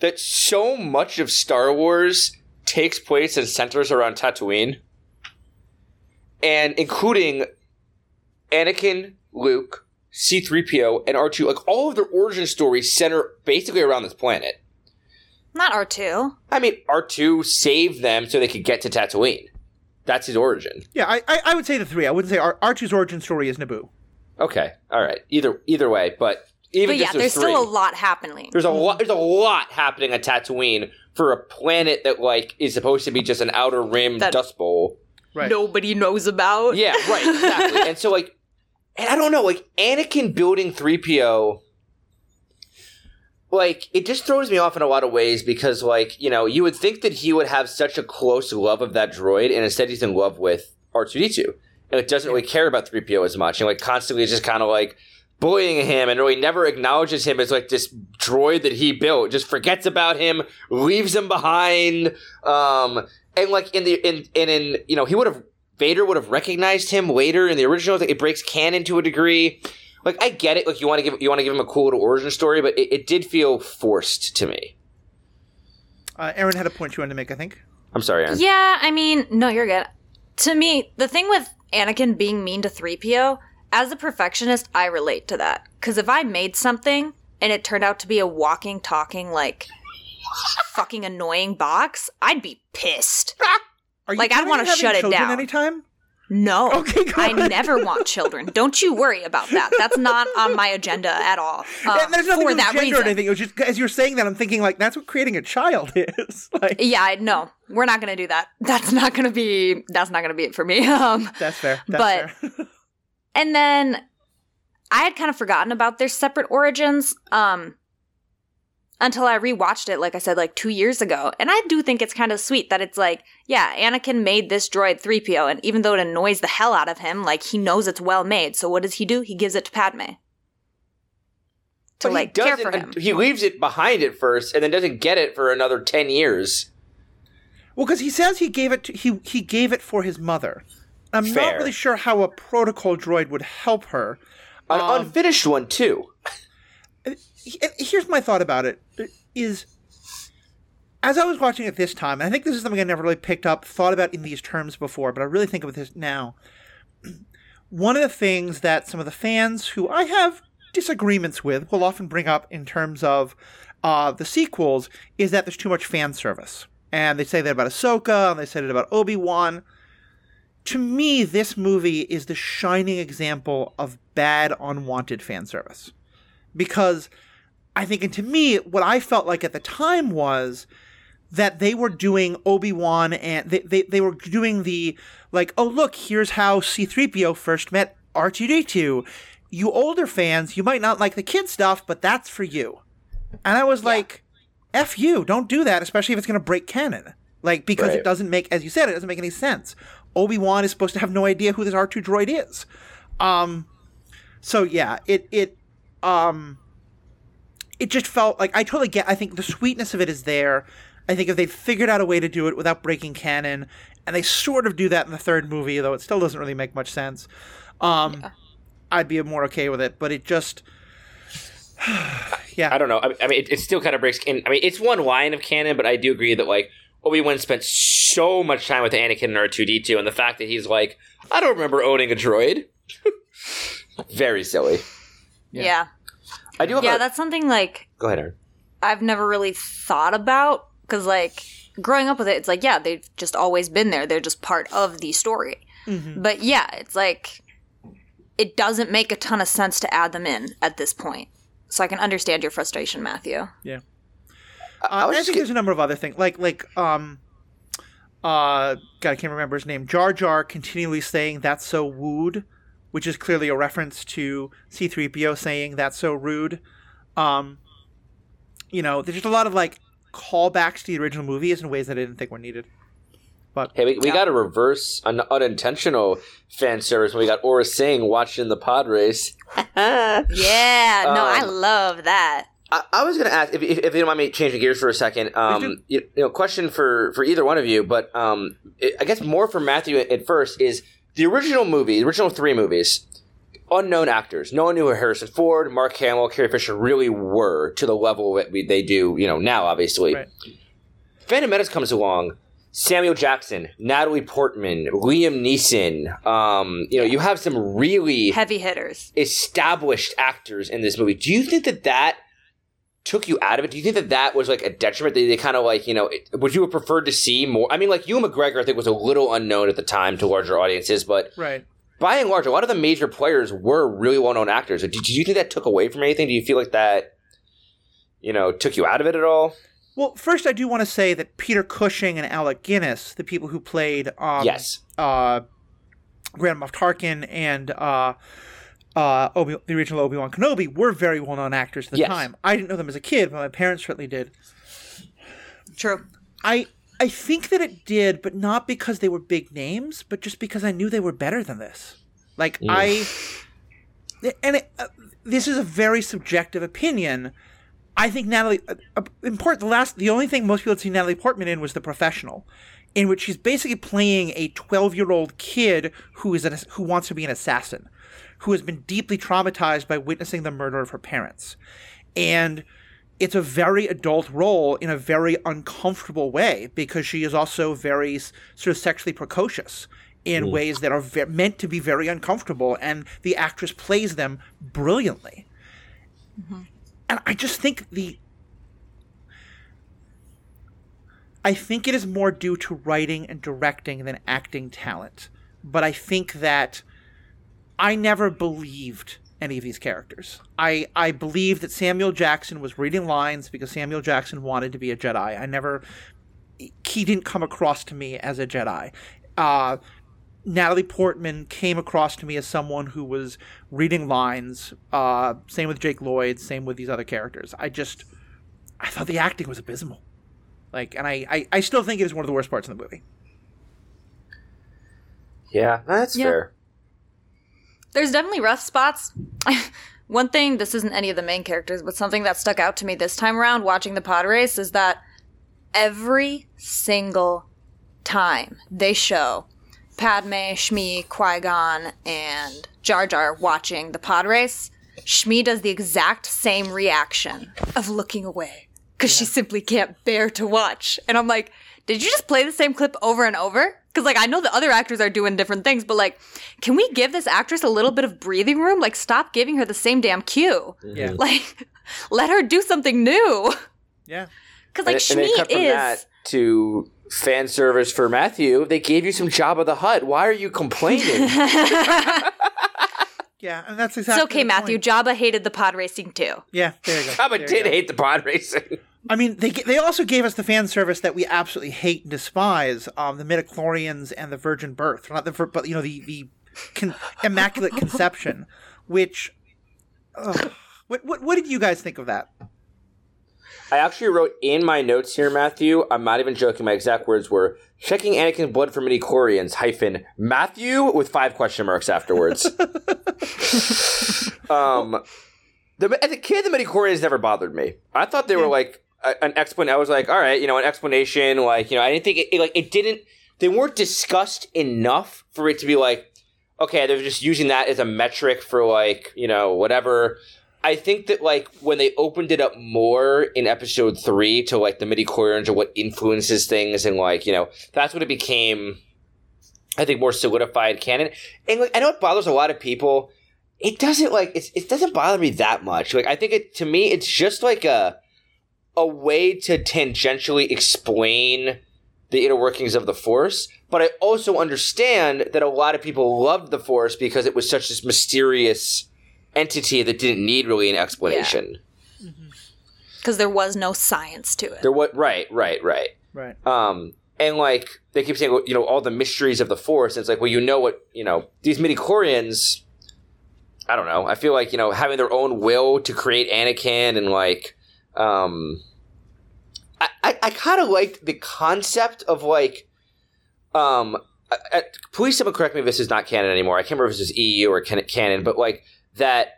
that so much of Star Wars takes place and centers around Tatooine, and including Anakin, Luke, C3PO, and R2, like all of their origin stories center basically around this planet. Not R2. I mean, R2 saved them so they could get to Tatooine. That's his origin. Yeah, I, I, I would say the three. I wouldn't say R- R2's origin story is Naboo. Okay, all right. Either either way, but even But yeah, just there's three, still a lot happening. there's a mm-hmm. lot. There's a lot happening on Tatooine for a planet that like is supposed to be just an outer rim That- dust bowl. Right. Nobody knows about. Yeah, right, exactly. and so like, and I don't know, like Anakin building three PO. Like it just throws me off in a lot of ways because, like, you know, you would think that he would have such a close love of that droid, and instead he's in love with R two D two, and it doesn't really care about three PO as much, and like constantly is just kind of like bullying him, and really never acknowledges him as like this droid that he built, just forgets about him, leaves him behind, um, and like in the in and in you know he would have Vader would have recognized him later in the original. It breaks canon to a degree. Like I get it. Like you want to give you want to give him a cool little origin story, but it, it did feel forced to me. Uh, Erin had a point you wanted to make, I think. I'm sorry, Erin. Yeah, I mean, no, you're good. To me, the thing with Anakin being mean to 3PO, as a perfectionist, I relate to that. Because if I made something and it turned out to be a walking, talking, like, fucking annoying box, I'd be pissed. Are you Like, I'd wanna shut it down. Anytime? No. Okay, I never want children. Don't you worry about that. That's not on my agenda at all. And there's nothing for with that gender or anything. It was just as you're saying that, I'm thinking like that's what creating a child is. like Yeah, I no, we're not gonna do that. That's not gonna be. That's not gonna be it for me. Um, that's fair. That's But- fair. And then I had kind of forgotten about their separate origins um until I rewatched it like I said like 2 years ago. And I do think it's kind of sweet that it's like, yeah, Anakin made this droid 3PO and even though it annoys the hell out of him, like he knows it's well made. So what does he do? He gives it to Padme. To But he like care for him. He leaves it behind at first, and then doesn't get it for another ten years. well, because he says he gave it to, he he gave it for his mother. I'm Fair. not really sure how a protocol droid would help her. An Um, unfinished one too. He- Here's my thought about it: is as I was watching it this time, and I think this is something I never really picked up, thought about in these terms before, but I really think of this now. One of the things that some of the fans who I have disagreements with will often bring up in terms of uh, the sequels is that there's too much fan service. And they say that about Ahsoka, and they said it about Obi Wan. To me, this movie is the shining example of bad, unwanted fan service. Because I think, and to me, what I felt like at the time was that they were doing Obi Wan and they, they, they were doing the, like, oh, look, here's how C3PO first met R2D2. You older fans, you might not like the kid stuff, but that's for you. And I was like, F you, don't do that, especially if it's going to break canon. Like, because Right. it doesn't make, as you said, it doesn't make any sense. Obi Wan is supposed to have no idea who this R2 droid is. Um, so yeah, it, it, um, it just felt like I totally get. I think the sweetness of it is there. I think if they figured out a way to do it without breaking canon, and they sort of do that in the third movie, though it still doesn't really make much sense, um, I'd be more okay with it. But it just, yeah, I don't know. I, I mean, it, it still kind of breaks. In, I mean, it's one line of canon, but I do agree that like Obi Wan spent so much time with Anakin and R two D two, and the fact that he's like, I don't remember owning a droid. Very silly. yeah. I do have Yeah, a, that's something like Go ahead, Erin. I've never really thought about because, like, growing up with it, it's like, yeah, they've just always been there. They're just part of the story. But yeah, it's like it doesn't make a ton of sense to add them in at this point. So I can understand your frustration, Matthew. yeah. I Uh, was I think get- there's a number of other things, like like um, uh, God, I can't remember his name. Jar Jar continually saying "That's so wooed," which is clearly a reference to C-3PO saying "That's so rude." Um, you know, there's just a lot of like callbacks to the original movies in ways that I didn't think were needed. But Hey, we, we got a reverse an unintentional fan service when we got Aurra Sing watching the pod race. Yeah, no, I Um, love that. I, I was going to ask if, if, if you don't mind me changing gears for a second. Um, you, you know, question for for either one of you, but um, it, I guess more for Matthew at, at first is the original movie, the original three movies. unknown actors. No one knew who Harrison Ford, Mark Hamill, Carrie Fisher really were to the level that we, they do, you know, now. Obviously, Right. Phantom Menace comes along. Samuel Jackson, Natalie Portman, Liam Neeson. Um, you know, you have some really Heavy hitters. established actors in this movie. Do you think that that took you out of it? Do you think that that was like a detriment? That they kind of like, you know, it- would you have preferred to see more? I mean, like Ewan McGregor, I think was a little unknown at the time to larger audiences, but Right. by and large, a lot of the major players were really well-known actors. Did, did you think that took away from anything? Do you feel like that, you know, took you out of it at all? Well, first, I do want to say that Peter Cushing and Alec Guinness, the people who played um, yes. uh, Grand Moff Tarkin and uh, uh, Obi- the original Obi Wan Kenobi, were very well known actors at the Yes. time. I didn't know them as a kid, but my parents certainly did. True. I I think that it did, but not because they were big names, but just because I knew they were better than this. Like I, and it, uh, this is a very subjective opinion. I think Natalie uh, uh, important. The last, the only thing most people had seen Natalie Portman in was The Professional, in which she's basically playing a twelve-year-old kid who is an, who wants to be an assassin, who has been deeply traumatized by witnessing the murder of her parents, and it's a very adult role in a very uncomfortable way because she is also very sort of sexually precocious in mm. ways that are ve- meant to be very uncomfortable and the actress plays them brilliantly. Mm-hmm. And i just think the i think it is more due to writing and directing than acting talent. But i think that I never believed any of these characters. I I believed that Samuel Jackson was reading lines because Samuel Jackson wanted to be a Jedi. I never he didn't come across to me as a Jedi. Uh, Natalie Portman came across to me as someone who was reading lines. Uh, same with Jake Lloyd. Same with these other characters. I just I thought the acting was abysmal. Like, and I, I, I still think it is one of the worst parts of the movie. Yeah, that's Yeah. fair. There's definitely rough spots. One thing, this isn't any of the main characters, but something that stuck out to me this time around watching the pod race is that every single time they show Padme, Shmi, Qui Gon, and Jar Jar watching the pod race, Shmi does the exact same reaction of looking away because she simply can't bear to watch. And I'm like, did you just play the same clip over and over? Because like I know the other actors are doing different things, but like, can we give this actress a little bit of breathing room? Like, stop giving her the same damn cue. Mm-hmm. Yeah. Like, let her do something new. Yeah. Because like and, and then Shmi cut from is. that to fan service for Matthew. They gave you some Jabba the Hutt. Why are you complaining? Yeah, and that's exactly. It's okay, the Matthew. point. Jabba hated the pod racing too. Yeah, there you go. Jabba There did go. hate the pod racing. I mean, they they also gave us the fan service that we absolutely hate and despise, um, the midichlorians and the virgin birth, not the but you know the the con- immaculate conception, which. ugh. what, what what did you guys think of that? I actually wrote in my notes here, Matthew. I'm not even joking. My exact words were checking Anakin's blood for midichlorians hyphen Matthew with five question marks afterwards. um, the as a kid, the midichlorians never bothered me. I thought they were like a, an explanation. I was like, all right, you know, an explanation. Like, you know, I didn't think it, it like it didn't. They weren't discussed enough for it to be like, okay, they're just using that as a metric for like, you know, whatever. I think that like when they opened it up more in episode three to like the midichlorians or what influences things and like you know that's when it became I think more solidified canon. And like I know it bothers a lot of people. It doesn't like it doesn't bother me that much. Like I think it to me it's just like a a way to tangentially explain the inner workings of the force. But I also understand that a lot of people loved the force because it was such this mysterious entity that didn't need really an explanation. Because there was no science to it. There what right, right, right. Right. Um, and like they keep saying, you know, all the mysteries of the Force. And it's like, well, you know what, you know, these midichlorians. I don't know. I feel like you know having their own will to create Anakin and like, um, I I, I kind of liked the concept of like, um, please someone correct me if this is not canon anymore. I can't remember if this is EU or can- canon, but like that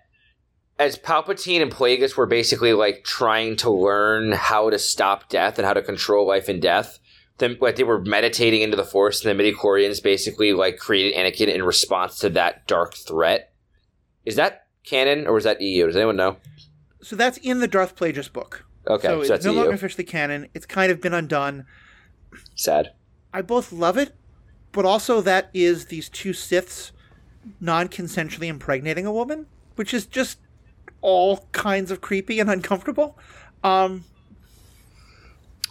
as Palpatine and Plagueis were basically like trying to learn how to stop death and how to control life and death, then like they were meditating into the Force, and the midichlorians basically like created Anakin in response to that dark threat. Is that canon or is that EU? Does anyone know? So that's in the Darth Plagueis book. Okay, so so, that's it's no EU. longer officially canon. It's kind of been undone. Sad. I both love it, but also that is these two Siths non-consensually impregnating a woman, which is just all kinds of creepy and uncomfortable. Um,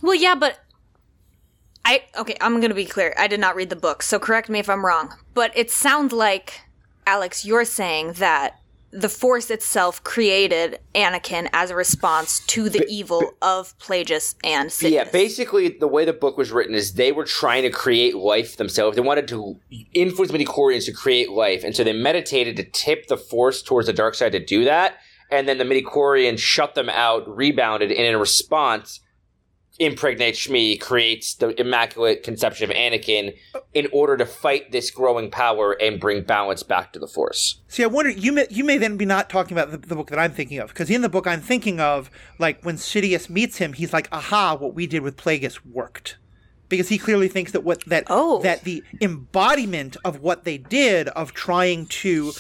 Well, yeah, but I okay. I'm gonna be clear. I did not read the book, so correct me if I'm wrong. But it sounds like Alex, you're saying that the Force itself created Anakin as a response to the evil of Plagueis and Sidious. Yeah, basically, the way the book was written is they were trying to create life themselves. They wanted to influence the midichlorians to create life, and so they meditated to tip the force towards the dark side to do that. And then the midichlorians shut them out, rebounded, and in response, impregnate Shmi, creates the immaculate conception of Anakin in order to fight this growing power and bring balance back to the force. See, I wonder you may you may then be not talking about the, the book that I'm thinking of because in the book I'm thinking of, like when Sidious meets him, he's like, "Aha! What we did with Plagueis worked," because he clearly thinks that what that Oh. that the embodiment of what they did of trying to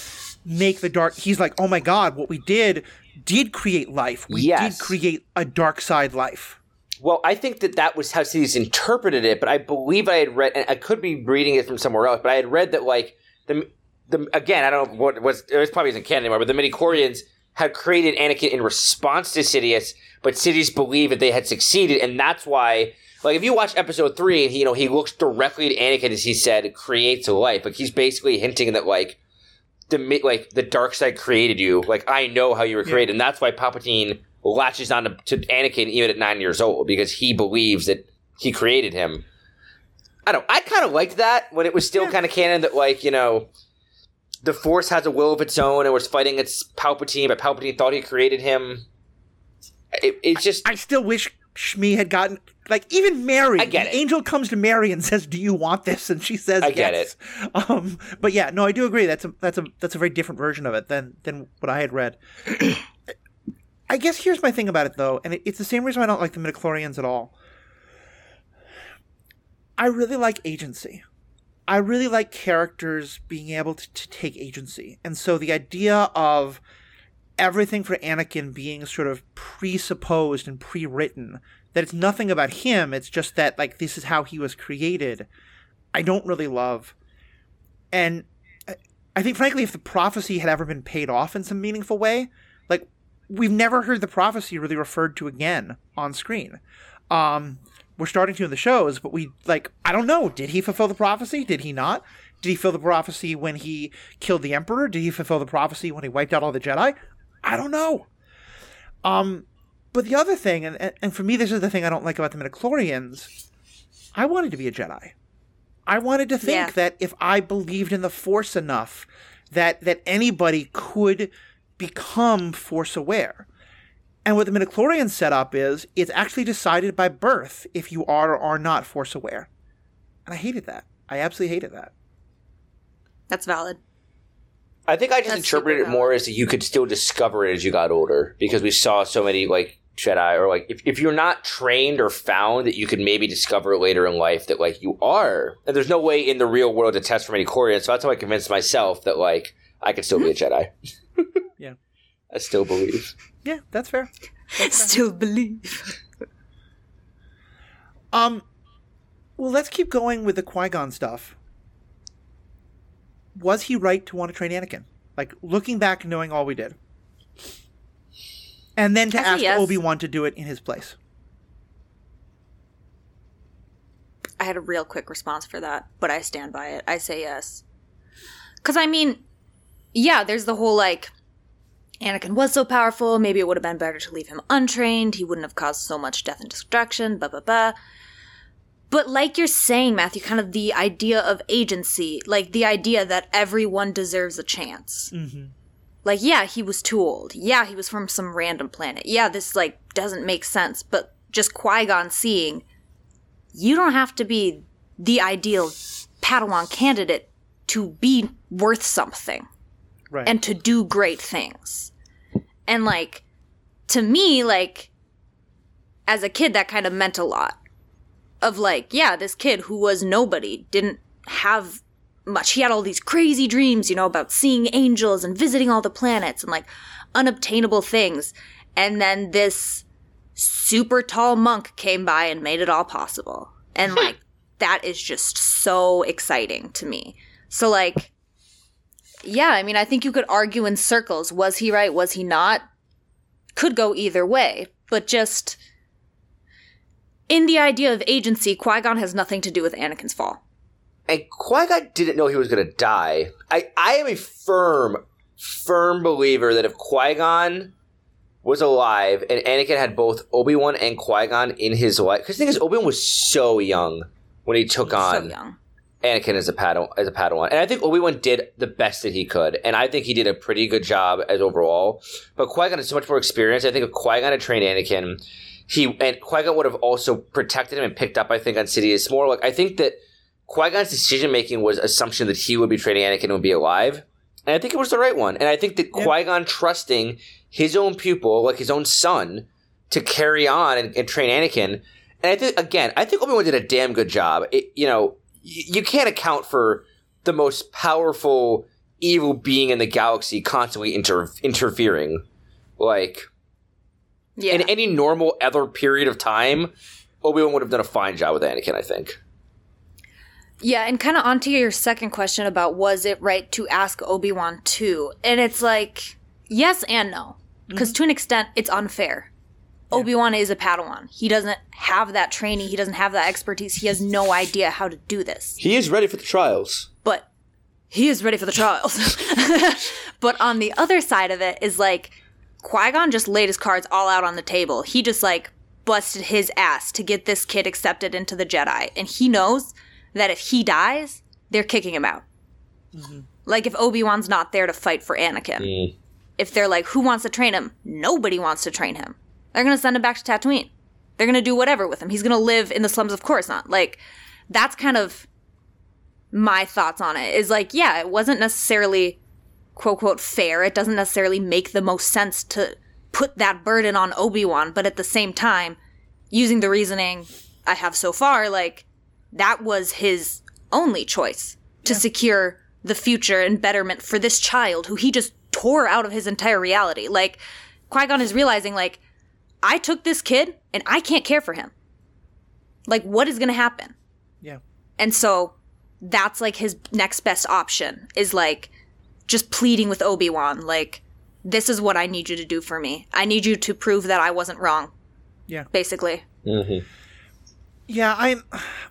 make the dark. He's like, "Oh my God! What we did did create life. We Yes. did create a dark side life." Well, I think that that was how Sidious interpreted it, but I believe I had read, and I could be reading it from somewhere else, but I had read that like the the again, I don't know what was it was probably isn't canon anymore, but the midichlorians had created Anakin in response to Sidious, but Sidious believed that they had succeeded, and that's why. Like if you watch episode three, he, you know he looks directly at Anakin as he said, "creates a life." Like he's basically hinting that like the like the dark side created you. Like I know how you were created, and that's why Palpatine latches on to, to Anakin even at nine years old because he believes that he created him. I don't. I kind of liked that when it was still kind of canon that like you know the Force has a will of its own and was fighting its Palpatine, but Palpatine thought he created him. It, it's just I still wish Shmi had gotten like even Mary. I get the it. angel comes to Mary and says, "Do you want this?" And she says, I get yes. it." Um, but yeah, no, I do agree. That's a that's a that's a very different version of it than than what I had read. I guess here's my thing about it though, and it, it's the same reason I don't like the midichlorians at all. I really like agency. I really like characters being able to, to take agency, and so the idea of everything for Anakin being sort of presupposed and pre-written that it's nothing about him it's just that like this is how he was created I don't really love and I- I think frankly if the prophecy had ever been paid off in some meaningful way like we've never heard the prophecy really referred to again on screen um we're starting to in the shows but we like I don't know did he fulfill the prophecy did he not did he fulfill the prophecy when he killed the emperor did he fulfill the prophecy when he wiped out all the jedi I don't know. Um, but the other thing, and, and for me, this is the thing I don't like about the midichlorians. I wanted to be a Jedi. I wanted to think Yeah. that if I believed in the Force enough, that that anybody could become Force aware. And what the midichlorian setup is, it's actually decided by birth if you are or are not Force aware. And I hated that. I absolutely hated that. That's valid. I think I just That's interpreted it more as that you could still discover it as you got older because we saw so many like Jedi or like if, if you're not trained or found that you could maybe discover later in life that like you are and there's no way in the real world to test for midichlorians so that's how I convinced myself that like I could still be a Jedi. Yeah. I still believe. Yeah, that's fair. Still believe. Um, well, let's keep going with the Qui Gon stuff. Was he right to want to train Anakin? Like looking back, knowing all we did, and then to I ask yes. Obi Wan to do it in his place. I had a real quick response for that, but I stand by it. I say yes. Because, I mean, yeah, there's the whole like, Anakin was so powerful, maybe it would have been better to leave him untrained. He wouldn't have caused so much death and destruction, blah, blah, blah. But, like you're saying, Matthew, kind of the idea of agency, like the idea that everyone deserves a chance. Mm-hmm. Like, yeah, he was too old. Yeah, he was from some random planet. Yeah, this, like, doesn't make sense, but just Qui Gon seeing you don't have to be the ideal Padawan candidate to be worth something Right. and to do great things. And like to me like as a kid that kind of meant a lot of like yeah, this kid who was nobody didn't have much. He had all these crazy dreams, you know, about seeing angels and visiting all the planets and like unobtainable things. And then this super tall monk came by and made it all possible. And hmm. like, that is just so exciting to me. So, like, yeah, I mean, I think you could argue in circles. Was he right? Was he not? Could go either way. But just in the idea of agency, Qui Gon has nothing to do with Anakin's fall. And Qui Gon didn't know he was going to die. I, I am a firm, firm believer that if Qui Gon was alive and Anakin had both Obi Wan and Qui Gon in his life, because the thing is, Obi Wan was so young when he took on so young. Anakin as a Padawan, as a Padawan, and I think Obi Wan did the best that he could, and I think he did a pretty good job as overall. But Qui Gon has so much more experience. I think if Qui Gon had trained Anakin, he and Qui Gon would have also protected him and picked up. I think on Sidious more. Like I think that Qui Gon's decision making was assumption that he would be training Anakin and would be alive, and I think it was the right one. And I think that Yeah. Qui Gon trusting his own pupil, like his own son, to carry on and, and train Anakin. And I think again, I think Obi Wan did a damn good job. It, you know, you can't account for the most powerful evil being in the galaxy constantly inter- interfering. Like Yeah. in any normal other period of time, Obi Wan would have done a fine job with Anakin. I think. Yeah, and kind of onto your second question about was it right to ask Obi Wan to? And it's like, yes and no. Because mm-hmm. to an extent, it's unfair. Obi Wan is a Padawan. He doesn't have that training, he doesn't have that expertise, he has no idea how to do this. He is ready for the trials. But he is ready for the trials. but on the other side of it is like, Qui Gon just laid his cards all out on the table. He just like busted his ass to get this kid accepted into the Jedi. And he knows that if he dies, they're kicking him out. Mm-hmm. Like if Obi Wan's not there to fight for Anakin. Mm. If they're like, who wants to train him? Nobody wants to train him. They're gonna send him back to Tatooine. They're gonna do whatever with him. He's gonna live in the slums of Coruscant. Like, that's kind of my thoughts on it. Is like, yeah, it wasn't necessarily quote quote fair. It doesn't necessarily make the most sense to put that burden on Obi Wan, but at the same time, using the reasoning I have so far, like that was his only choice to secure the future and betterment for this child who he just tore out of his entire reality. Like Qui Gon is realizing, like, I took this kid and I can't care for him. Like, what is going to happen? Yeah. And so that's like his next best option is like just pleading with Obi Wan, like, this is what I need you to do for me. I need you to prove that I wasn't wrong, Yeah. basically. Mm-hmm. Yeah, I'm.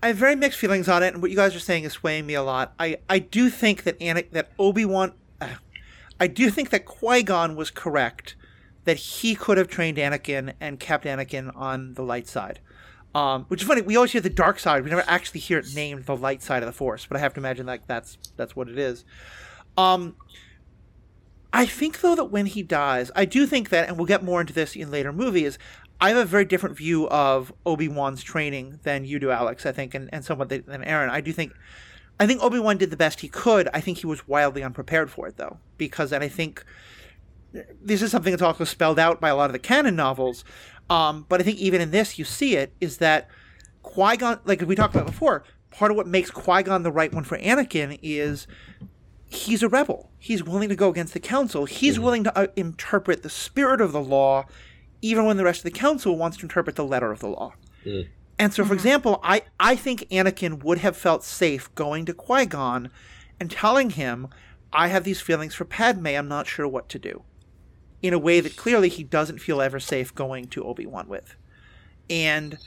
I have very mixed feelings on it, and what you guys are saying is swaying me a lot. I I do think that Anik, that Obi Wan, uh, I do think that Qui Gon was correct that he could have trained Anakin and kept Anakin on the light side. Um, which is funny. We always hear the dark side. We never actually hear it named the light side of the Force, but I have to imagine like that's that's what it is. Um, I think though that when he dies, I do think that, and we'll get more into this in later movies. I have a very different view of Obi Wan's training than you do, Alex. I think, and, and somewhat than Erin. I do think, I think Obi Wan did the best he could. I think he was wildly unprepared for it, though, because, and I think this is something that's also spelled out by a lot of the canon novels. Um, but I think even in this, you see it is that Qui Gon, like we talked about before, part of what makes Qui Gon the right one for Anakin is he's a rebel. He's willing to go against the council. He's willing to uh, interpret the spirit of the law, even when the rest of the council wants to interpret the letter of the law. And so, for example, I, I think Anakin would have felt safe going to Qui Gon and telling him, I have these feelings for Padme, I'm not sure what to do. In a way that clearly he doesn't feel ever safe going to Obi Wan with. And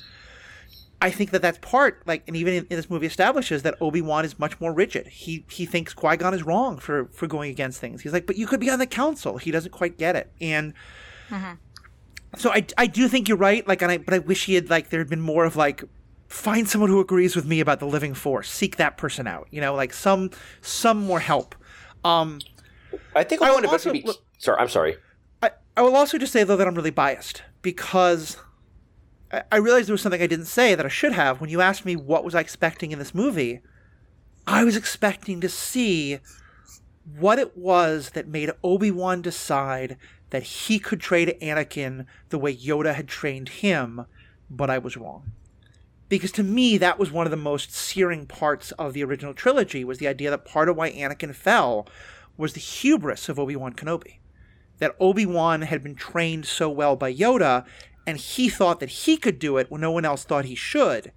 I think that that's part, like, and even in, in this movie establishes that Obi Wan is much more rigid. He he thinks Qui Gon is wrong for for going against things. He's like, but you could be on the council. He doesn't quite get it, and so I I do think you're right. Like, and I but I wish he had like there had been more of like find someone who agrees with me about the living force. Seek that person out. You know, like some some more help. Um, I think I Obi would Wan eventually. also- Be- sorry, I'm sorry. I, will also just say though that I'm really biased because I, I realized there was something I didn't say that I should have when you asked me what was I expecting in this movie. I was expecting to see what it was that made Obi Wan decide that he could train Anakin the way Yoda had trained him, but I was wrong. because to me that was one of the most searing parts of the original trilogy was the idea that part of why Anakin fell was the hubris of Obi-Wan Kenobi. That Obi-Wan had been trained so well by Yoda and he thought that he could do it when no one else thought he should.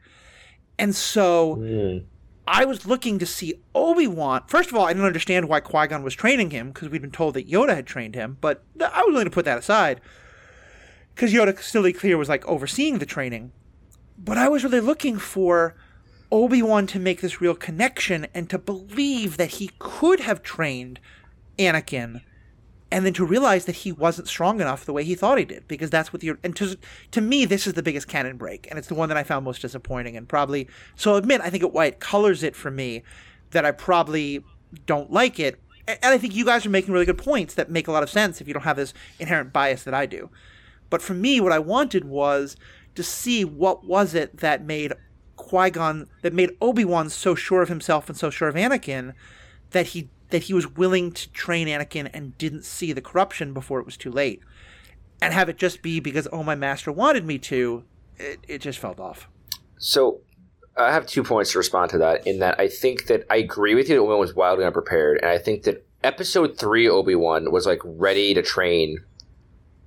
And so Mm. I was looking to see Obi Wan. First of all, I didn't understand why Qui Gon was training him because we'd been told that Yoda had trained him, but I was willing to put that aside because Yoda still clear was like overseeing the training. But I was really looking for Obi Wan to make this real connection and to believe that he could have trained Anakin and then to realize that he wasn't strong enough the way he thought he did because that's what the and to, to me this is the biggest canon break and it's the one that i found most disappointing and probably so i'll admit i think it why it colors it for me that i probably don't like it and i think you guys are making really good points that make a lot of sense if you don't have this inherent bias that i do. But for me what i wanted was to see what was it that made qui-gon that made obi-wan so sure of himself and so sure of anakin that he that he was willing to train Anakin and didn't see the corruption before it was too late. And have it just be because, oh, my master wanted me to, it, it just felt off. So I have two points to respond to that. In that I think that I agree with you that Obi Wan was wildly unprepared, and I think that Episode three Obi Wan was like ready to train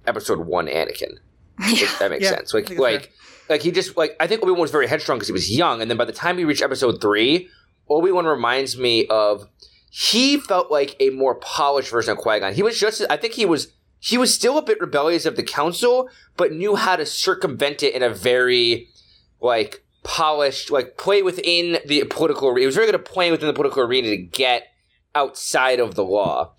Episode one Anakin. If that makes Yeah, sense. Like like like he just like I think Obi Wan was very headstrong because he was young, and then by the time he reached Episode three, Obi Wan reminds me of he felt like a more polished version of Qui Gon. He was just I think he was he was still a bit rebellious of the Council, but knew how to circumvent it in a very like polished, like play within the political. arena. He was very good at playing within the political arena to get outside of the law.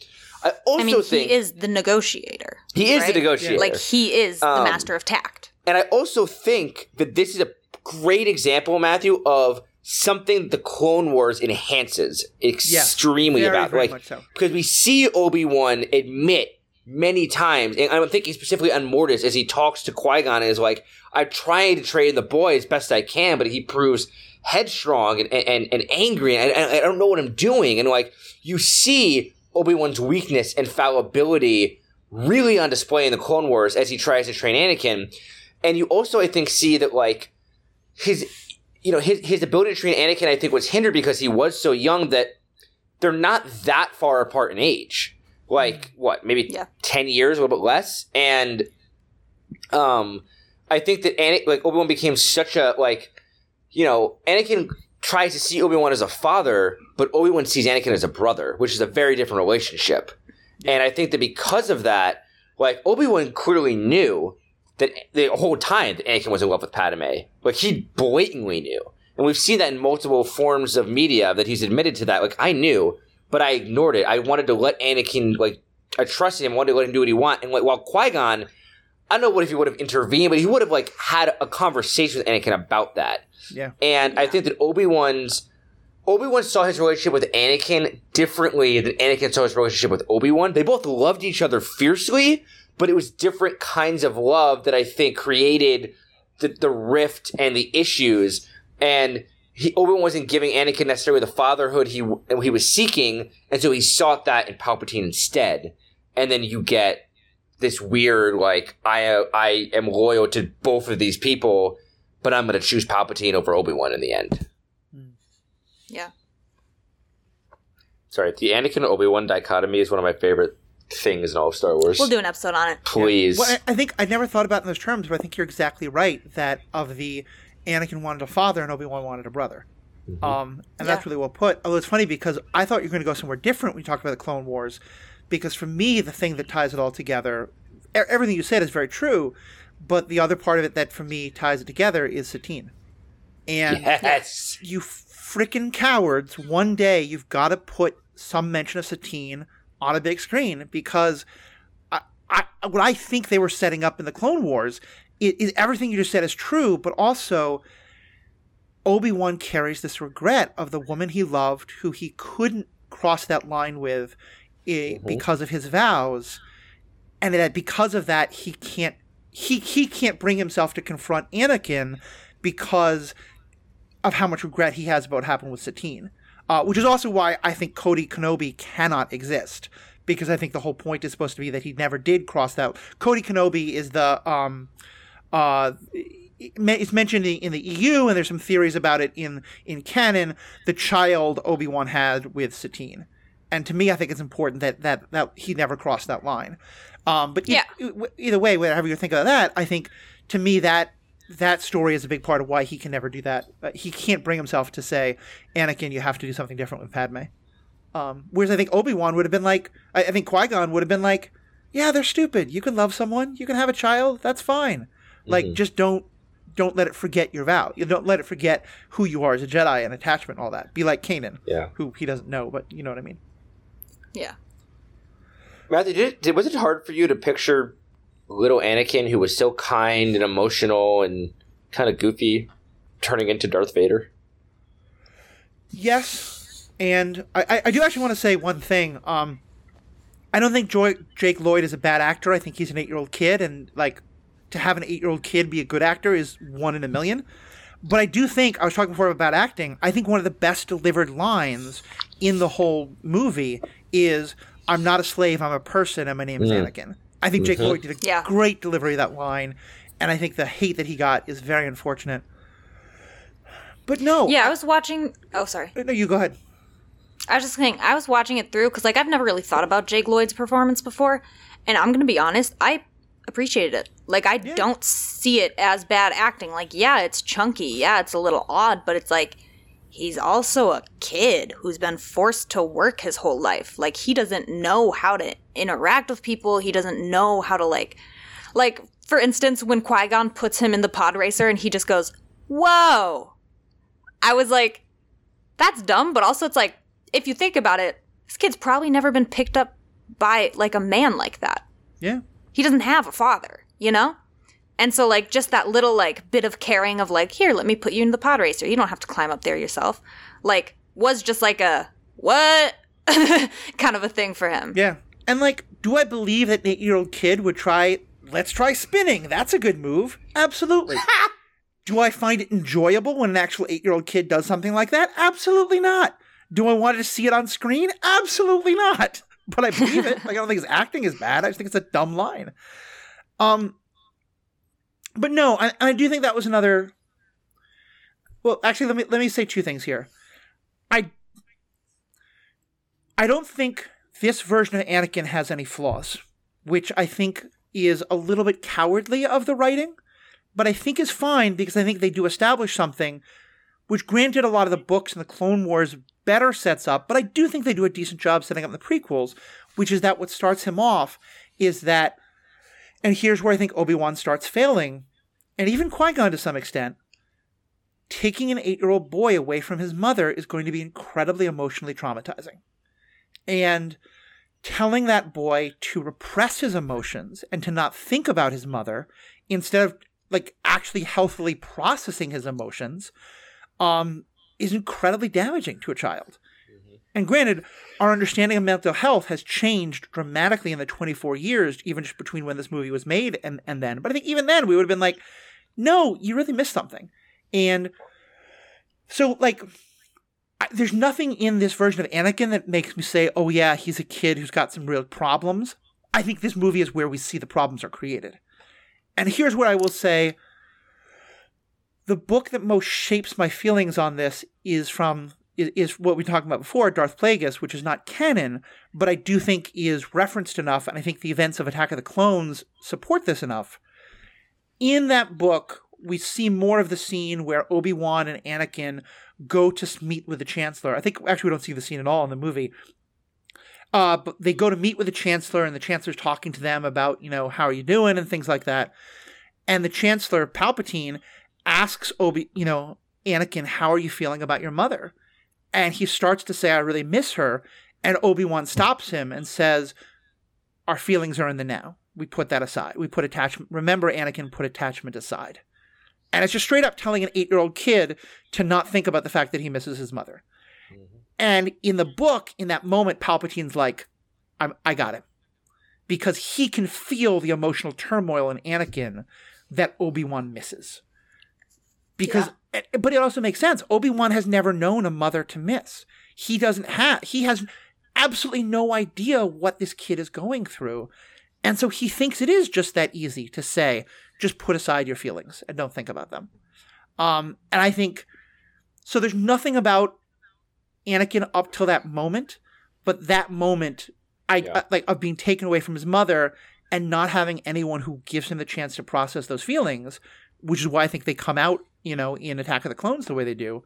I also I mean, think he is the negotiator. he is the negotiator. Like he is the Um, master of tact. And I also think that this is a great example, Matthew, of something the Clone Wars enhances extremely very, about. very like so. because we see Obi Wan admit many times, and I'm thinking specifically on Mortis as he talks to Qui Gon and is like, "I'm trying to train the boy as best I can, but he proves headstrong and and, and angry, and I, I don't know what I'm doing." And like you see Obi Wan's weakness and fallibility really on display in the Clone Wars as he tries to train Anakin, and you also I think see that like his you know his his ability to train Anakin I think was hindered because he was so young that they're not that far apart in age. Like what, maybe Yeah. ten years, a little bit less, and um, I think that Anakin, like Obi Wan became such a like, you know, Anakin tries to see Obi Wan as a father, but Obi Wan sees Anakin as a brother, which is a very different relationship. And I think that because of that, like Obi Wan clearly knew that the whole time that Anakin was in love with Padme. Like he blatantly knew. And we've seen that in multiple forms of media that he's admitted to that. Like I knew, but I ignored it. I wanted to let Anakin like I trusted him, wanted to let him do what he want. And like while Qui Gon, I don't know what if he would have intervened, but he would have like had a conversation with Anakin about that. Yeah. And I think that Obi Wan's Obi Wan saw his relationship with Anakin differently than Anakin saw his relationship with Obi Wan. They both loved each other fiercely, but it was different kinds of love that I think created the, the rift and the issues. And he, Obi Wan wasn't giving Anakin necessarily the fatherhood he he was seeking, and so he sought that in Palpatine instead. And then you get this weird like I I am loyal to both of these people, but I'm going to choose Palpatine over Obi Wan in the end. Hmm. Yeah. Sorry, the Anakin Obi-Wan dichotomy is one of my favorite things in all of Star Wars. We'll do an episode on it. Please. Well, I I think I never thought about it in those terms, but I think you're exactly right that of the Anakin wanted a father and Obi Wan wanted a brother. Um, and that's really well put. Although it's funny because I thought you were going to go somewhere different when you talked about the Clone Wars, because for me the thing that ties it all together, everything you said is very true, but the other part of it that for me ties it together is Satine. And yes. you freaking cowards, one day you've got to put some mention of Satine on a big screen because I, I, what I think they were setting up in the Clone Wars is, is everything you just said is true, but also Obi Wan carries this regret of the woman he loved who he couldn't cross that line with eh, because of his vows, and that because of that he can't he he can't bring himself to confront Anakin because of how much regret he has about what happened with Satine. Uh, which is also why I think Cody Kenobi cannot exist. Because I think the whole point is supposed to be that he never did cross that. Cody Kenobi is the um, uh, it's mentioned in the EU, and there's some theories about it in in canon. The child Obi Wan had with Satine, and to me, I think it's important that that that he never crossed that line. Um, but Yeah. e- either way, whatever you think of that, I think to me that that story is a big part of why he can never do that. Uh, he can't bring himself to say, Anakin, you have to do something different with Padme. Um, whereas I think Obi Wan would have been like, I, I think Qui Gon would have been like, yeah, they're stupid. You can love someone, you can have a child, that's fine. Like, just don't don't let it forget your vow. You don't let it forget who you are as a Jedi and attachment, and all that. Be like Kanan, Yeah. who he doesn't know, but you know what I mean. Yeah. Matthew, did, did was it hard for you to picture little Anakin, who was so kind and emotional and kind of goofy, turning into Darth Vader? Yes, and I, I- do actually want to say one thing. Um, I don't think Joy, Jake Lloyd is a bad actor. I think he's an eight-year-old kid, and like to have an eight-year-old kid be a good actor is one in a million. But I do think I was talking before about acting. I think one of the best delivered lines in the whole movie is "I'm not a slave. I'm a person, and my name is Anakin." I think Jake mm-hmm. Lloyd did a Yeah. great delivery of that line, and I think the hate that he got is very unfortunate. But no, Yeah, I was watching. Oh, sorry. Uh, no, you go ahead. I was just saying, I was watching it through because, like, I've never really thought about Jake Lloyd's performance before, and I'm gonna be honest, I appreciated it. Like, I don't see it as bad acting. Like, yeah, it's chunky, yeah, it's a little odd, but it's like he's also a kid who's been forced to work his whole life. Like, he doesn't know how to interact with people. He doesn't know how to like, like for instance, when Qui Gon puts him in the pod racer and he just goes, "Whoa." I was like, that's dumb, but also it's like, if you think about it, this kid's probably never been picked up by like a man like that. Yeah. He doesn't have a father, you know? And so like just that little like bit of caring of like, here, let me put you in the pod racer. You don't have to climb up there yourself. Like was just like a what kind of a thing for him. Yeah. And like, do I believe that an eight year old kid would try, let's try spinning? That's a good move. Absolutely. do I find it enjoyable when an actual eight year old kid does something like that? Absolutely not. Do I want to see it on screen? Absolutely not. But I believe it. Like, I don't think his acting is bad. I just think it's a dumb line. Um, but no, I, I do think that was another. Well, actually, let me let me say two things here. I I don't think this version of Anakin has any flaws, which I think is a little bit cowardly of the writing, but I think is fine because I think they do establish something which granted a lot of the books and the Clone Wars better sets up, but I do think they do a decent job setting up the prequels, which is that what starts him off is that and here's where I think Obi-Wan starts failing, and even Qui-Gon to some extent, taking an 8-year-old boy away from his mother is going to be incredibly emotionally traumatizing. And telling that boy to repress his emotions and to not think about his mother instead of like actually healthily processing his emotions um is incredibly damaging to a child and granted our understanding of mental health has changed dramatically in the 24 years even just between when this movie was made and, and then but i think even then we would have been like no you really missed something and so like I- there's nothing in this version of Anakin that makes me say, "Oh yeah, he's a kid who's got some real problems." I think this movie is where we see the problems are created. And here's what I will say: the book that most shapes my feelings on this is from is, is what we talked about before, Darth Plagueis, which is not canon, but I do think is referenced enough, and I think the events of Attack of the Clones support this enough. In that book, we see more of the scene where Obi Wan and Anakin go to meet with the Chancellor. I think actually we don't see the scene at all in the movie. Uh, but they go to meet with the Chancellor, and the Chancellor's talking to them about, you know, how are you doing and things like that. And the Chancellor, Palpatine, asks Obi, you know, Anakin, how are you feeling about your mother? And he starts to say, I really miss her. And Obi Wan stops him and says, Our feelings are in the now. We put that aside. We put attachment. Remember, Anakin, put attachment aside. And it's just straight up telling an eight year old kid to not think about the fact that he misses his mother. And in the book, in that moment, Palpatine's like, I'm, I got him. Because he can feel the emotional turmoil in Anakin that Obi Wan misses. Because, eh, but it also makes sense. Obi Wan has never known a mother to miss. He doesn't have, he has absolutely no idea what this kid is going through. And so he thinks it is just that easy to say, just put aside your feelings and don't think about them. Um, and I think so. There's nothing about Anakin up till that moment, but that moment, I Yeah. uh, like of being taken away from his mother and not having anyone who gives him the chance to process those feelings, which is why I think they come out, you know, in Attack of the Clones the way they do.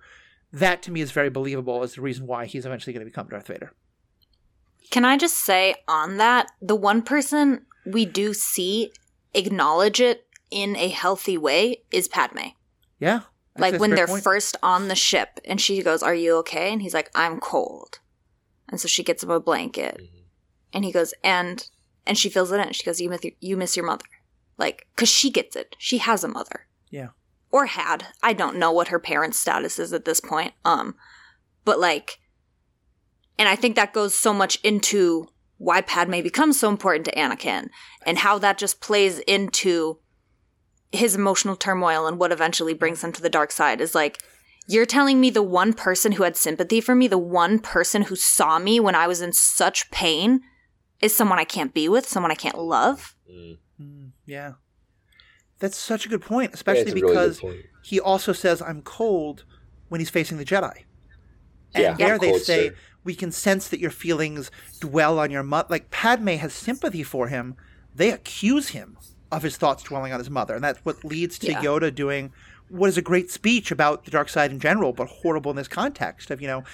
That to me is very believable as the reason why he's eventually going to become Darth Vader. Can I just say on that, the one person we do see acknowledge it in a healthy way is Padme. Yeah, Like when they're point. first on the ship and she goes, Are you okay? And he's like, I'm cold. And so she gets him a blanket. Mhm. And he goes, And and she fills it in. She goes, You miss, you miss your mother. Like, because she gets it. She has a mother. Yeah. Or had. I don't know what her parents' status is at this point. Um, but like, and I think that goes so much into why Padme becomes so important to Anakin and how that just plays into his emotional turmoil and what eventually brings him to the dark side is like you're telling me the one person who had sympathy for me, the one person who saw me when I was in such pain is someone I can't be with, someone I can't love. Mm. Mm, yeah, that's such a good point, especially it's a really because point. he also says I'm cold when he's facing the Jedi. And Yeah, there I'm they cold, say sir. we can sense that your feelings dwell on your mother. Like Padme has sympathy for him. They accuse him of his thoughts dwelling on his mother, and that's what leads to Yeah. Yoda doing what is a great speech about the dark side in general, but horrible in this context of you know,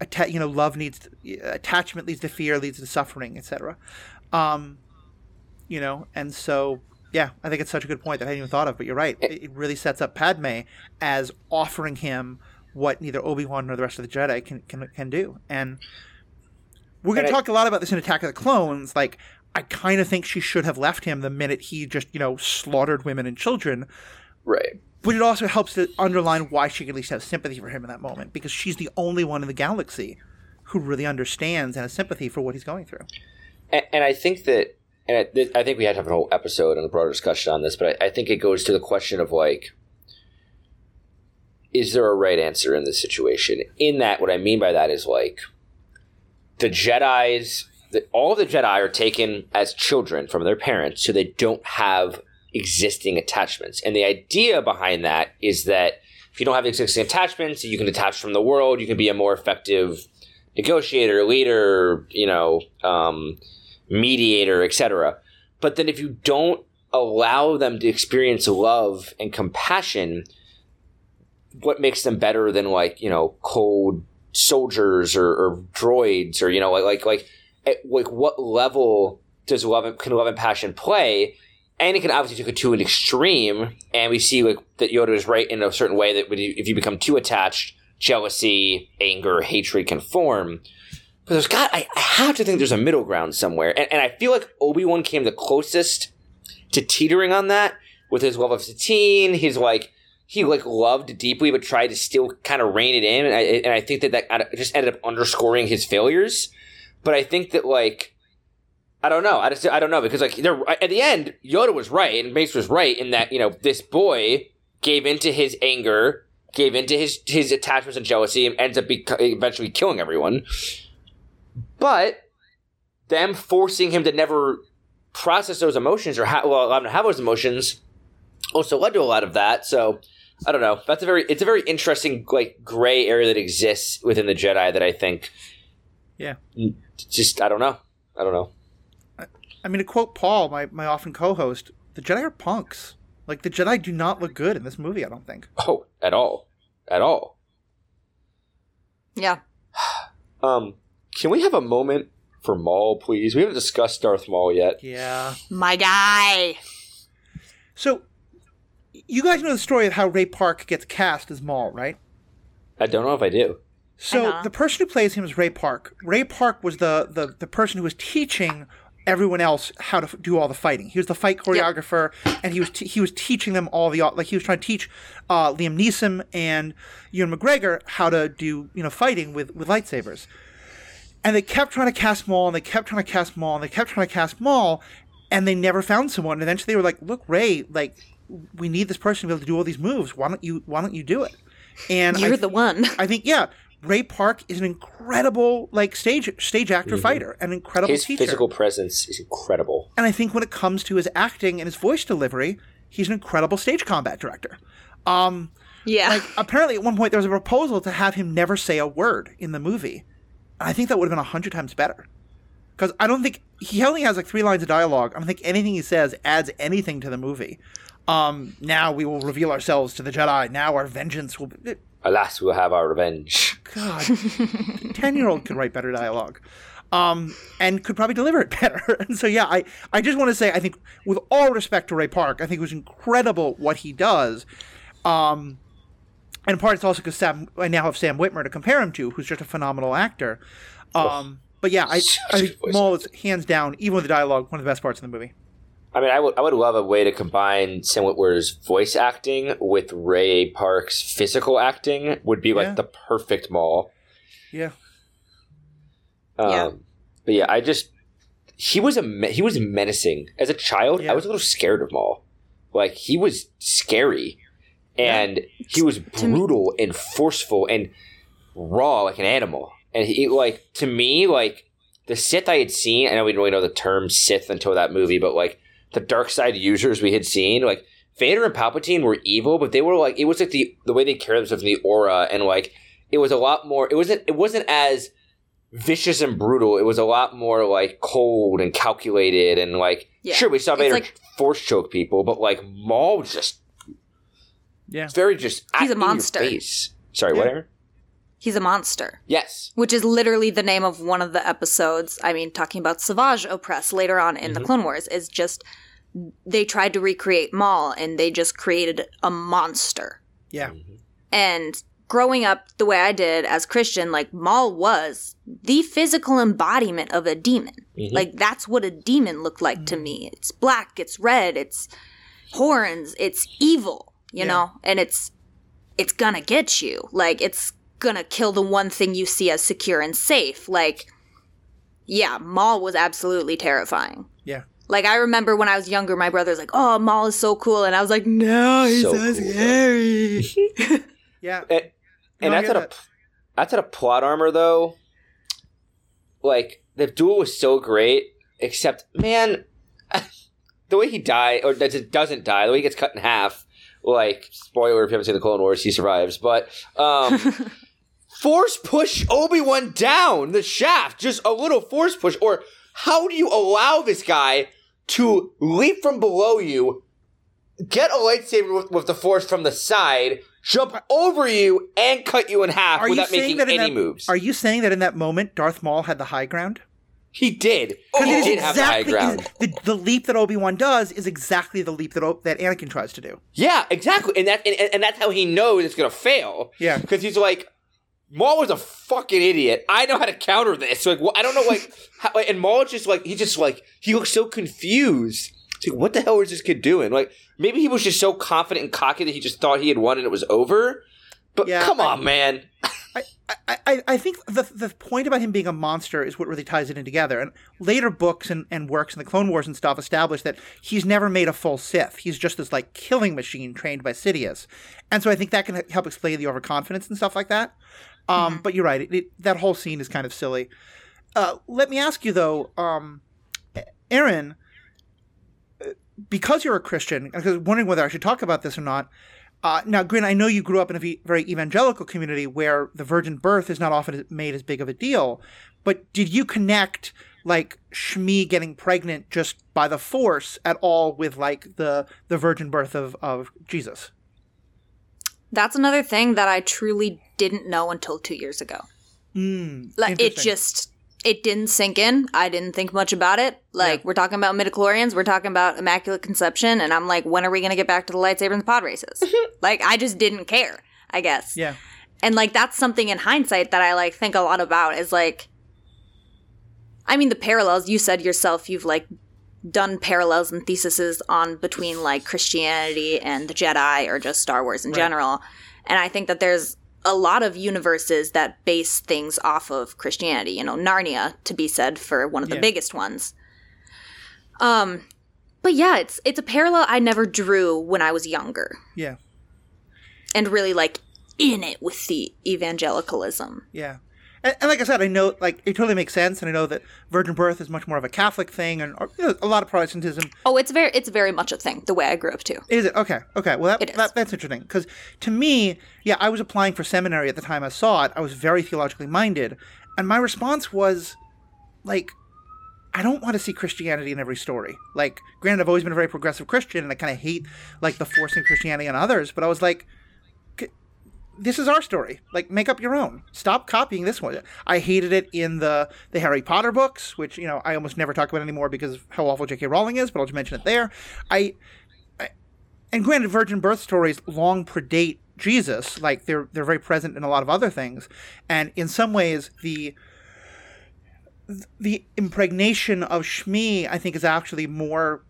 atta- you know, love needs attachment leads to fear, leads to suffering, etc. Um, you know, and so yeah, I think it's such a good point that I hadn't even thought of. But you're right; it, really sets up Padme as offering him what neither Obi Wan nor the rest of the Jedi can can, can do. And we're going to talk a lot about this in Attack of the Clones. Like, I kind of think she should have left him the minute he just you know slaughtered women and children. Right. But it also helps to underline why she can at least have sympathy for him in that moment because she's the only one in the galaxy who really understands and has sympathy for what he's going through. And, and I think that, and I, I think we had to have a whole episode and a broader discussion on this, but I, I think it goes to the question of like, is there a right answer in this situation? In that, what I mean by that is like, the Jedi's, the, all the Jedi are taken as children from their parents, so they don't have existing attachments. And the idea behind that is that if you don't have existing attachments, you can detach from the world. You can be a more effective negotiator, leader, you know, um, mediator, etc. But then if you don't allow them to experience love and compassion, what makes them better than like you know cold soldiers or, or droids or you know like like like at, like what level does love and, can love and passion play? And it can obviously take it to an extreme, and we see like that Yoda is right in a certain way that you, if you become too attached, jealousy, anger, hatred can form. But there's got I, I have to think there's a middle ground somewhere, and, and I feel like Obi Wan came the closest to teetering on that with his love of Satine. His like he like loved deeply, but tried to still kind of rein it in, and I, and I think that that just ended up underscoring his failures. But I think that like I don't know. I just I don't know because like at the end, Yoda was right and Mace was right in that you know this boy gave into his anger, gave into his his attachments and jealousy, and ends up beco- eventually killing everyone. But them forcing him to never process those emotions or ha- well allow him to have those emotions also led to a lot of that. So I don't know. That's a very it's a very interesting like gray area that exists within the Jedi that I think Yeah. just I don't know. I don't know. I mean, to quote Paul, my, my often co-host, the Jedi are punks. Like the Jedi do not look good in this movie. I don't think. Oh, at all, at all. Yeah. Um, can we have a moment for Maul, please? We haven't discussed Darth Maul yet. Yeah. My guy. So, you guys know the story of how Ray Park gets cast as Maul, right? I don't know if I do. So know. the person who plays him is Ray Park. Ray Park was the, the, the person who was teaching everyone else how to f- do all the fighting. He was the fight choreographer, and he was t- he was teaching them all the like he was trying to teach uh, Liam Neeson and Ewan McGregor how to do you know fighting with with lightsabers. And they kept trying to cast Maul, and they kept trying to cast Maul, and they kept trying to cast Maul, and they never found someone. And eventually, they were like, "Look, Ray, like we need this person to be able to do all these moves. Why don't you Why don't you do it?" And I You're the one. I think yeah, Ray Park is an incredible like stage stage actor fighter, an incredible His teacher. physical presence is incredible. and I think when it comes to his acting and his voice delivery, he's an incredible stage combat director. Um, Yeah. like apparently at one point there was a proposal to have him never say a word in the movie. I think that would have been a hundred times better. Because I don't think he only has like three lines of dialogue. I don't think anything he says adds anything to the movie. Um, now we will reveal ourselves to the Jedi. Now our vengeance will. Be, Alas, we will have our revenge. God, ten year old could write better dialogue, um, and could probably deliver it better. and so yeah, I I just want to say I think with all respect to Ray Park, I think it was incredible what he does. Um, and in part it's also because Sam I now have Sam Witwer to compare him to, who's just a phenomenal actor. Um, but yeah, I, such I a think voice Maul is hands down, even with the dialogue, one of the best parts of the movie. I mean, I would I would love a way to combine Sam Witwer's voice acting with Ray Park's physical acting. Would be like Yeah. the perfect Maul. Yeah, Um, Yeah. But yeah, I just he was a he was menacing as a child. Yeah. I was a little scared of Maul. Like he was scary, and he was brutal and forceful and raw like an animal. And he like to me like the Sith I had seen. I know we didn't really know the term Sith until that movie, but like the dark side users we had seen, like Vader and Palpatine were evil, but they were like it was like the the way they carried themselves in the aura, and like it was a lot more. It wasn't it wasn't as vicious and brutal. It was a lot more like cold and calculated, and like Yeah. sure we saw Vader like- force choke people, but like Maul was just yeah. it's very just He's a monster. Sorry, Yeah. whatever. He's a monster. Yes, which is literally the name of one of the episodes. I mean, talking about Savage Oppress later on in the mm-hmm. Clone Wars is just they tried to recreate Maul and they just created a monster. Yeah, mm-hmm. And growing up the way I did as Christian, like Maul was the physical embodiment of a demon. Mhm. Like that's what a demon looked like to mm-hmm. me. It's black, it's red, it's horns, it's evil, you Yeah. know? And it's it's gonna get you. Like it's gonna kill the one thing you see as secure and safe. Like yeah, Maul was absolutely terrifying. yeah. Like I remember when I was younger, my brother's like, "Oh, Maul is so cool," and I was like, "No, he's So so, cool. scary." Yeah, and, and No, I that's get at a that's at a plot armor though. Like the duel was so great, except man, the way he died or does it doesn't die, the way he gets cut in half. Like spoiler if you haven't seen the Clone Wars, he survives, but um. force push Obi Wan down the shaft, just a little force push. Or how do you allow this guy to leap from below you, get a lightsaber with, with the force from the side, jump over you, and cut you in half Are without making that any that, moves? Are you saying that in that moment Darth Maul had the high ground? He did. Because he did have the high exactly ground. the, the leap that Obi Wan does is exactly the leap that O- that Anakin tries to do. Yeah, exactly, and that and, and that's how he knows it's gonna fail. Yeah. because he's like, Maul was a fucking idiot. I know how to counter this. Like, well, I don't know, like, how, and Maul just like, he just like, he looks so confused. It's like, what the hell is this kid doing? Like, maybe he was just so confident and cocky that he just thought he had won and it was over. But Yeah, come I- on, man. I, I, I think the the point about him being a monster is what really ties it in together. And later books and, and works in the Clone Wars and stuff establish that he's never made a full Sith. He's just this like killing machine trained by Sidious. And so I think that can help explain the overconfidence and stuff like that. Um, But you're right. It, it, that whole scene is kind of silly. Uh, let me ask you though, um, Erin, uh, because you're a Christian, because I'm wondering whether I should talk about this or not. Uh, now, Grin, I know you grew up in a very evangelical community where the virgin birth is not often made as big of a deal. But did you connect like Shmi getting pregnant just by the force at all with like the the virgin birth of of Jesus? That's another thing that I truly didn't know until two years ago. Mm, Like it just it didn't sink in. I didn't think much about it. Like Yeah. we're talking about midichlorians, we're talking about immaculate conception, and I'm like, when are we gonna get back to the lightsaber and the pod races? like I just didn't care. I guess. yeah, and like that's something in hindsight that I like think a lot about is like I mean the parallels you said yourself you've like done parallels and theses on between like Christianity and the Jedi or just Star Wars in Right. general. And I think that there's a lot of universes that base things off of Christianity, you know, Narnia to be said for one of the Yeah. biggest ones. Um but yeah, it's it's a parallel I never drew when I was younger yeah, and really like in it with the evangelicalism. yeah. And, and like I said, I know like it totally makes sense, and I know that virgin birth is much more of a Catholic thing, and or, you know, a lot of Protestantism Oh, it's very it's very much a thing. The way I grew up too. is it okay? Okay, well that, that that's interesting because to me, yeah, I was applying for seminary at the time I saw it. I was very theologically minded, and my response was, like, I don't want to see Christianity in every story. Like, granted, I've always been a very progressive Christian, and I kind of hate like the forcing Christianity on others. But I was like, "C- this is our story. Like, make up your own. Stop copying this one. I hated it in the the Harry Potter books, which you know I almost never talk about anymore because of how awful J.K. Rowling is. But I'll just mention it there. I and granted, virgin birth stories long predate Jesus. Like they're they're very present in a lot of other things, and in some ways, the the impregnation of Shmi, I think, is actually more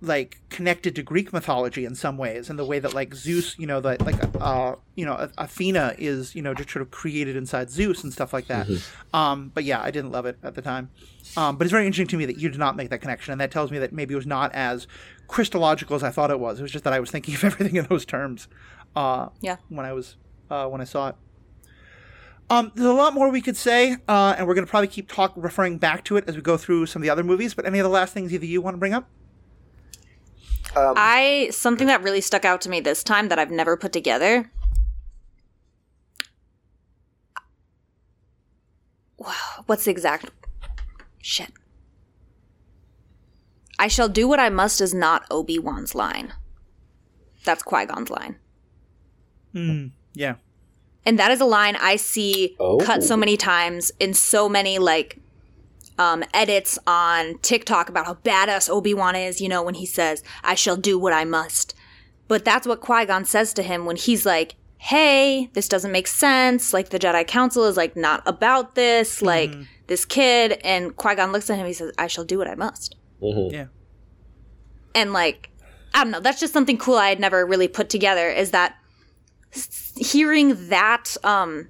like connected to Greek mythology in some ways, in the way that like Zeus, you know, that like uh, you know, Athena is you know just sort of created inside Zeus and stuff like that. Um, but yeah, I didn't love it at the time. Um, but it's very interesting to me that you did not make that connection, and that tells me that maybe it was not as Christological as I thought it was. It was just that I was thinking of everything in those terms. Uh, Yeah. when I was uh, when I saw it. Um, there's a lot more we could say, uh, and we're going to probably keep talk referring back to it as we go through some of the other movies. But any of the last things either you want to bring up? Um, I something that really stuck out to me this time that I've never put together. What's the exact shit? I shall do what I must is not Obi Wan's line. That's Qui Gon's line. Hmm, yeah, And that is a line I see Oh. cut so oh. many times in so many like um, edits on TikTok about how badass Obi Wan is. You know when he says, "I shall do what I must," but that's what Qui Gon says to him when he's like, "Hey, this doesn't make sense. Like the Jedi Council is like not about this. Like this kid." And Qui Gon looks at him. He says, "I shall do what I must." yeah, and like i don't know that's just something cool i had never really put together is that hearing that um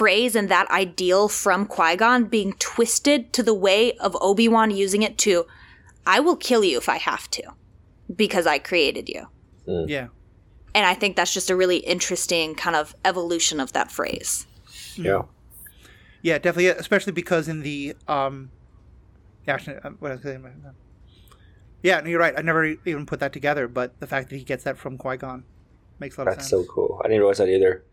phrase and that ideal from qui-gon being twisted to the way of obi-wan using it to i will kill you if i have to because i created you yeah. and i think that's just a really interesting kind of evolution of that phrase Yeah. Yeah, definitely, especially because in the um, yeah, actually, uh, what I was saying, yeah, no, you're right. I never even put that together, but the fact that he gets that from Qui Gon makes a lot of That's of so cool. I didn't realize that either.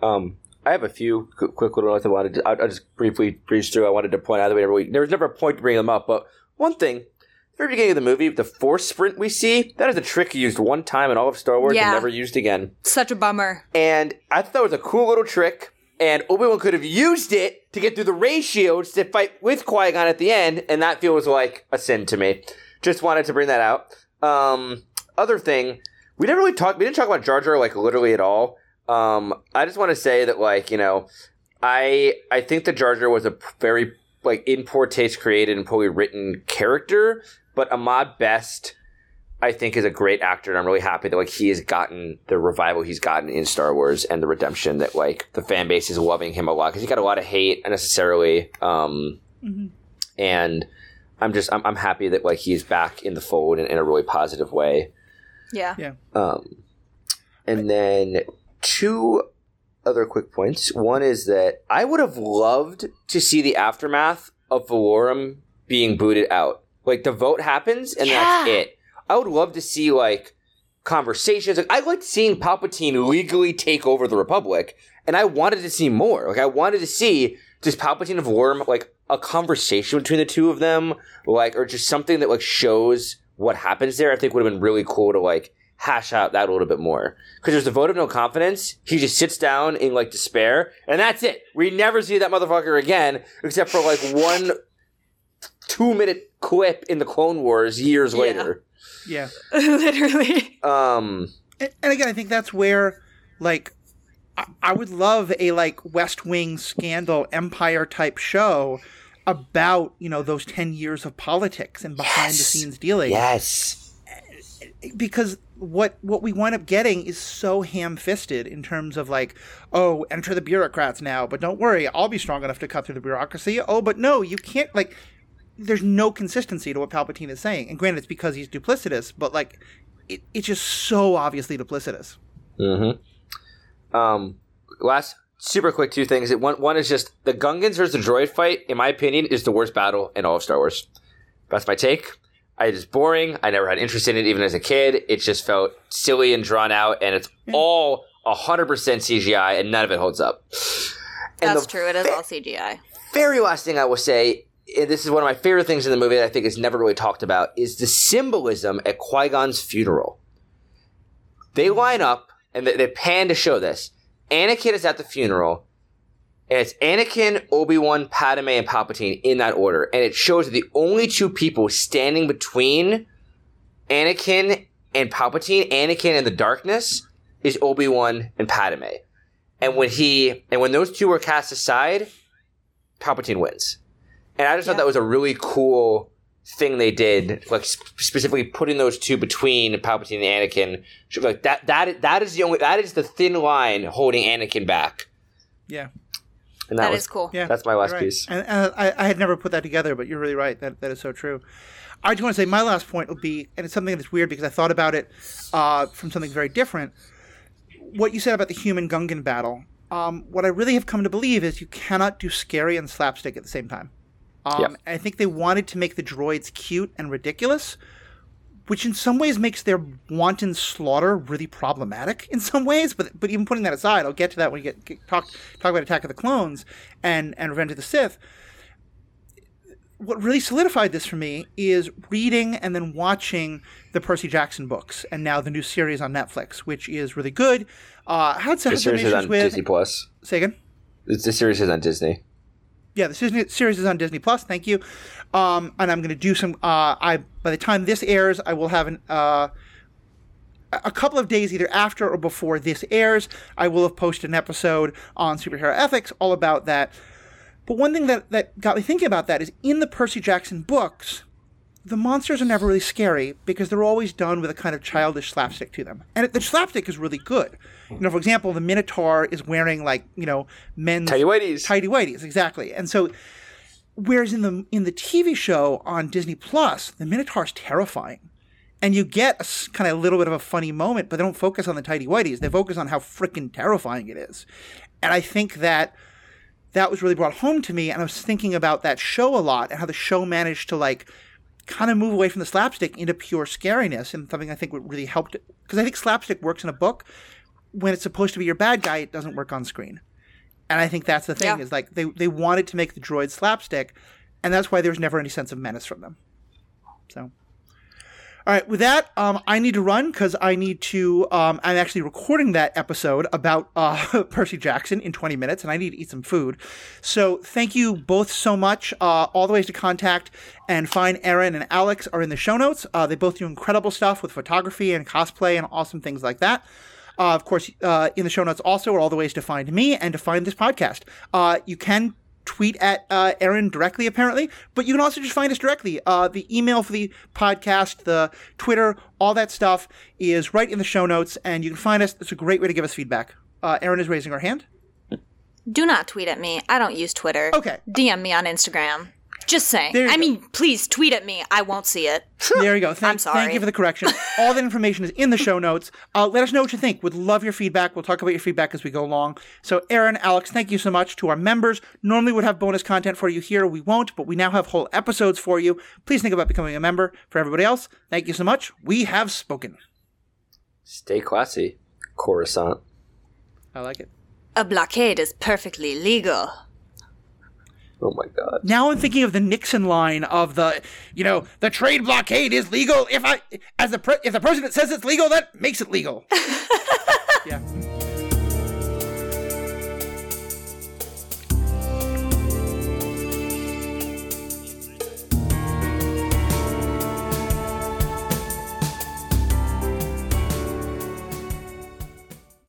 Um, I have a few qu- quick little notes I wanted to. I'll, just briefly breeze through. I wanted to point out the that we there was never a point to bring them up, but one thing. the Very beginning of the movie, the force sprint we see, that is a trick used one time in all of Star Wars Yeah. and never used again. such a bummer And I thought that was a cool little trick. And Obi Wan could have used it to get through the ratios to fight with Qui Gon at the end, and that feels like a sin to me. Just wanted to bring that out. Um, other thing, we didn't really talk. We didn't talk about Jar Jar like literally at all. Um, I just want to say that like you know, I I think the Jar Jar was a very like in poor taste created and poorly written character, but Ahmed Best I think is a great actor, and I'm really happy that like he has gotten the revival he's gotten in Star Wars and the redemption that like the fan base is loving him a lot because he got a lot of hate unnecessarily. Um, and I'm just I'm, I'm happy that like he's back in the fold in, in a really positive way. yeah Yeah. Um, and then two other quick points. One is that I would have loved to see the aftermath of Valorum being booted out. Like the vote happens and that's it. I would love to see like conversations. Like I liked seeing Palpatine legally take over the Republic, and I wanted to see more. Like I wanted to see just Palpatine and Valorum like a conversation between the two of them, like or just something that like shows what happens there. I think would have been really cool to like hash out that a little bit more because there's a vote of no confidence. He just sits down in like despair, and that's it. We never see that motherfucker again, except for like one two minute clip in the Clone Wars years Yeah. later. Yeah. literally Um, and, and again, I think that's where, like, I, I would love a like West Wing scandal empire type show about you know those ten years of politics and behind the scenes dealing. yes. Because what what we wind up getting is so ham-fisted in terms of like oh enter the bureaucrats now but don't worry i'll be strong enough to cut through the bureaucracy oh but no you can't like there's no consistency to what palpatine is saying and granted it's because he's duplicitous but like it, it's just so obviously duplicitous Mm-hmm. Um, last super quick two things. One one is just the Gungans versus the droid fight. In my opinion, is the worst battle in all of Star Wars. That's my take. It is boring. I never had interest in it even as a kid. It just felt silly and drawn out, and it's mm. all hundred percent CGI, and none of it holds up. And That's true. It is all CGI. very last thing I will say, and this is one of my favorite things in the movie that I think is never really talked about, is the symbolism at Qui Gon's funeral. They line up and they, they pan to show this. Anakin is at the funeral, and it's Anakin, Obi Wan, Padme, and Palpatine in that order, and it shows that the only two people standing between Anakin and Palpatine, Anakin and the darkness, is Obi Wan and Padme. And when he and when those two were cast aside, Palpatine wins. And I just thought that was a really cool thing they did, like sp- specifically putting those two between Palpatine and Anakin. Like that, that, that is the only, that is the thin line holding Anakin back. Yeah. And That that, is was cool. Yeah, That's my last right. piece. And, and I, I had never put that together, but you're really right. That that is so true. I just want to say my last point would be, and it's something that's weird because I thought about it uh, from something very different. What you said about the human Gungan battle. Um, what I really have come to believe is you cannot do scary and slapstick at the same time. Um, Yeah. I think they wanted to make the droids cute and ridiculous, which in some ways makes their wanton slaughter really problematic in some ways. But but even putting that aside, I'll get to that when we get, get talk talk about Attack of the Clones and and Revenge of the Sith. What really solidified this for me is reading and then watching the Percy Jackson books, and now the new series on Netflix, which is really good. Uh, had some The series is issues on with. Disney Plus. Say again. The series is on Disney. Yeah, the series is on Disney Plus. Thank you. Um, and I'm going to do some. Uh, I by the time this airs, I will have an. Uh, a couple of days either after or before this airs, I will have posted an episode on superhero ethics all about that. But one thing that, that got me thinking about that is in the Percy Jackson books, the monsters are never really scary because they're always done with a kind of childish slapstick to them. And the slapstick is really good. You know, for example, the Minotaur is wearing like, you know, men's Tidy whities. tidy whities exactly and so whereas in the in the tv show on disney plus the Minotaur is terrifying and you get a kind of little bit of a funny moment but they don't focus on the tidy whities they focus on how freaking terrifying it is and i think that that was really brought home to me and i was thinking about that show a lot and how the show managed to like kind of move away from the slapstick into pure scariness and something i think would really helped because i think slapstick works in a book when it's supposed to be your bad guy it doesn't work on screen and I think that's the thing Yeah. is like they, they wanted to make the droids slapstick, and that's why there was never any sense of menace from them. So, all right, with that, um, I need to run because I need to. Um, I'm actually recording that episode about uh, Percy Jackson in 20 minutes, and I need to eat some food. So, thank you both so much. Uh, all the ways to contact and find Erin and Alex are in the show notes. Uh, they both do incredible stuff with photography and cosplay and awesome things like that. Uh, of course, uh, in the show notes also are all the ways to find me and to find this podcast. Uh, you can tweet at uh, Erin directly, apparently, but you can also just find us directly. Uh, the email for the podcast, the Twitter, all that stuff is right in the show notes, and you can find us. It's a great way to give us feedback. Uh, Erin is raising her hand. Do not tweet at me. I don't use Twitter. Okay. DM me on Instagram. Just saying. There you I go. mean, please tweet at me. I won't see it. There you go. Thank, I'm sorry. Thank you for the correction. All that information is in the show notes. Uh, let us know what you think. Would love your feedback. We'll talk about your feedback as we go along. So, Erin, Alex, thank you so much to our members. Normally, would have bonus content for you here. We won't, but we now have whole episodes for you. Please think about becoming a member. For everybody else, thank you so much. We have spoken. Stay classy, Coruscant. I like it. A blockade is perfectly legal. Oh my god. Now I'm thinking of the Nixon line of the, you know, the trade blockade is legal if I, as the pre- if the president says it's legal, that makes it legal. yeah.